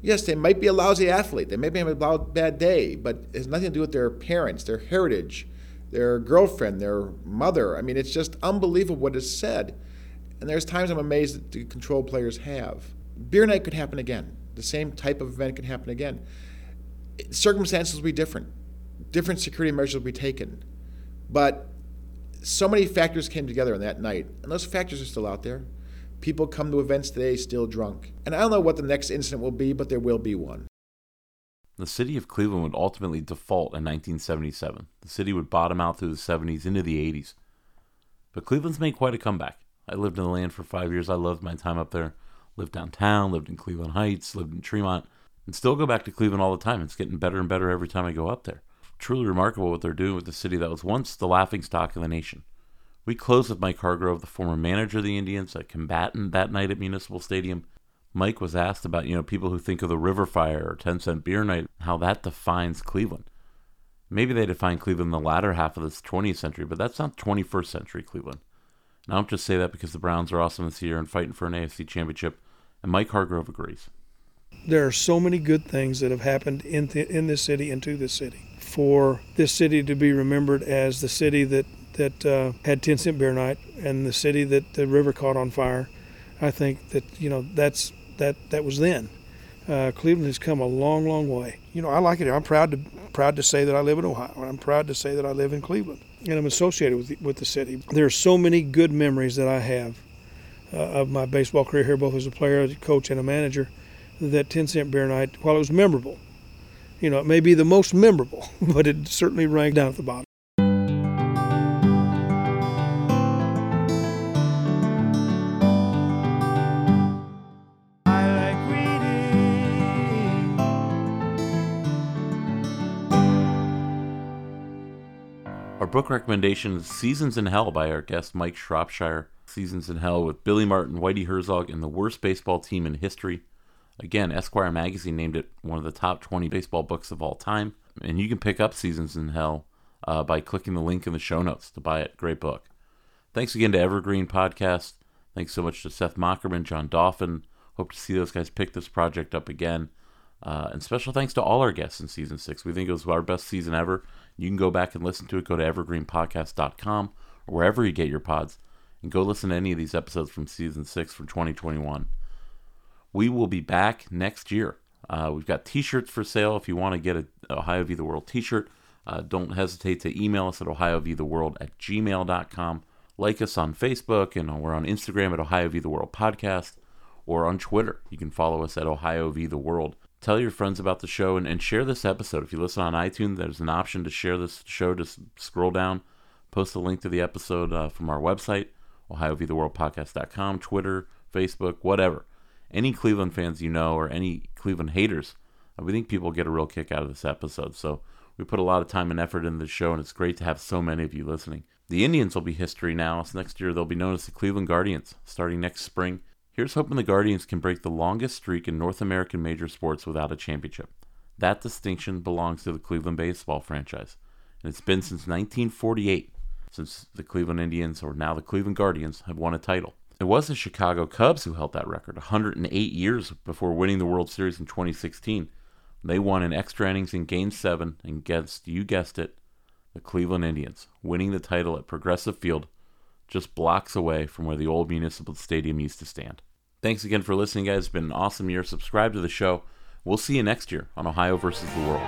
Yes, they might be a lousy athlete. They may be having a bad day, but it has nothing to do with their parents, their heritage, their girlfriend, their mother. I mean, it's just unbelievable what is said. And there's times I'm amazed that the control players have. Beer night could happen again. The same type of event could happen again. Circumstances will be different. Different security measures will be taken. But so many factors came together on that night, and those factors are still out there. People come to events today still drunk. And I don't know what the next incident will be, but there will be one. The city of Cleveland would ultimately default in 1977. The city would bottom out through the 70s into the 80s. But Cleveland's made quite a comeback. I lived in the land for five years. I loved my time up there. Lived downtown, lived in Cleveland Heights, lived in Tremont, and still go back to Cleveland all the time. It's getting better and better every time I go up there. Truly remarkable what they're doing with the city that was once the laughing stock of the nation. We closed with Mike Hargrove, the former manager of the Indians, a combatant that night at Municipal Stadium. Mike was asked about, you know, people who think of the River Fire or 10 Cent Beer Night, how that defines Cleveland. Maybe they define Cleveland in the latter half of this 20th century, but that's not 21st century Cleveland. And I don't just say that because the Browns are awesome this year and fighting for an AFC championship, and Mike Hargrove agrees. There are so many good things that have happened in, th- in this city and to this city. For this city to be remembered as the city that that uh, had 10 cent beer night and the city that the river caught on fire, I think that you know that's that that was then. Uh, Cleveland has come a long, long way. You know, I like it. I'm proud to proud to say that I live in Ohio. I'm proud to say that I live in Cleveland, and I'm associated with the, with the city. There are so many good memories that I have uh, of my baseball career here, both as a player, a coach, and a manager. That 10 cent beer night, while it was memorable, you know, it may be the most memorable, but it certainly ranked down at the bottom. Book recommendation is Seasons in Hell by our guest Mike Shropshire. Seasons in Hell with Billy Martin, Whitey Herzog, and the worst baseball team in history. Again, Esquire magazine named it one of the top 20 baseball books of all time. And you can pick up Seasons in Hell uh, by clicking the link in the show notes to buy it. Great book. Thanks again to Evergreen Podcast. Thanks so much to Seth Mockerman, John Dauphin. Hope to see those guys pick this project up again. Uh, and special thanks to all our guests in season six. We think it was our best season ever. You can go back and listen to it. Go to evergreenpodcast.com or wherever you get your pods and go listen to any of these episodes from season six from 2021. We will be back next year. Uh, we've got t shirts for sale. If you want to get a Ohio v the World t shirt, uh, don't hesitate to email us at ohiovtheworld at gmail.com. Like us on Facebook, and we're on Instagram at Ohio v the World Podcast, or on Twitter. You can follow us at Ohio v the World. Tell your friends about the show and, and share this episode. If you listen on iTunes, there's an option to share this show. Just scroll down, post a link to the episode uh, from our website, OhioVTheWorldPodcast.com, Twitter, Facebook, whatever. Any Cleveland fans you know or any Cleveland haters, uh, we think people get a real kick out of this episode. So we put a lot of time and effort into the show, and it's great to have so many of you listening. The Indians will be history now. So next year they'll be known as the Cleveland Guardians, starting next spring. Here's hoping the Guardians can break the longest streak in North American major sports without a championship. That distinction belongs to the Cleveland baseball franchise, and it's been since 1948 since the Cleveland Indians, or now the Cleveland Guardians, have won a title. It was the Chicago Cubs who held that record 108 years before winning the World Series in 2016. They won in extra innings in Game 7 against, you guessed it, the Cleveland Indians, winning the title at Progressive Field, just blocks away from where the old Municipal Stadium used to stand. Thanks again for listening, guys. It's been an awesome year. Subscribe to the show. We'll see you next year on Ohio versus the World.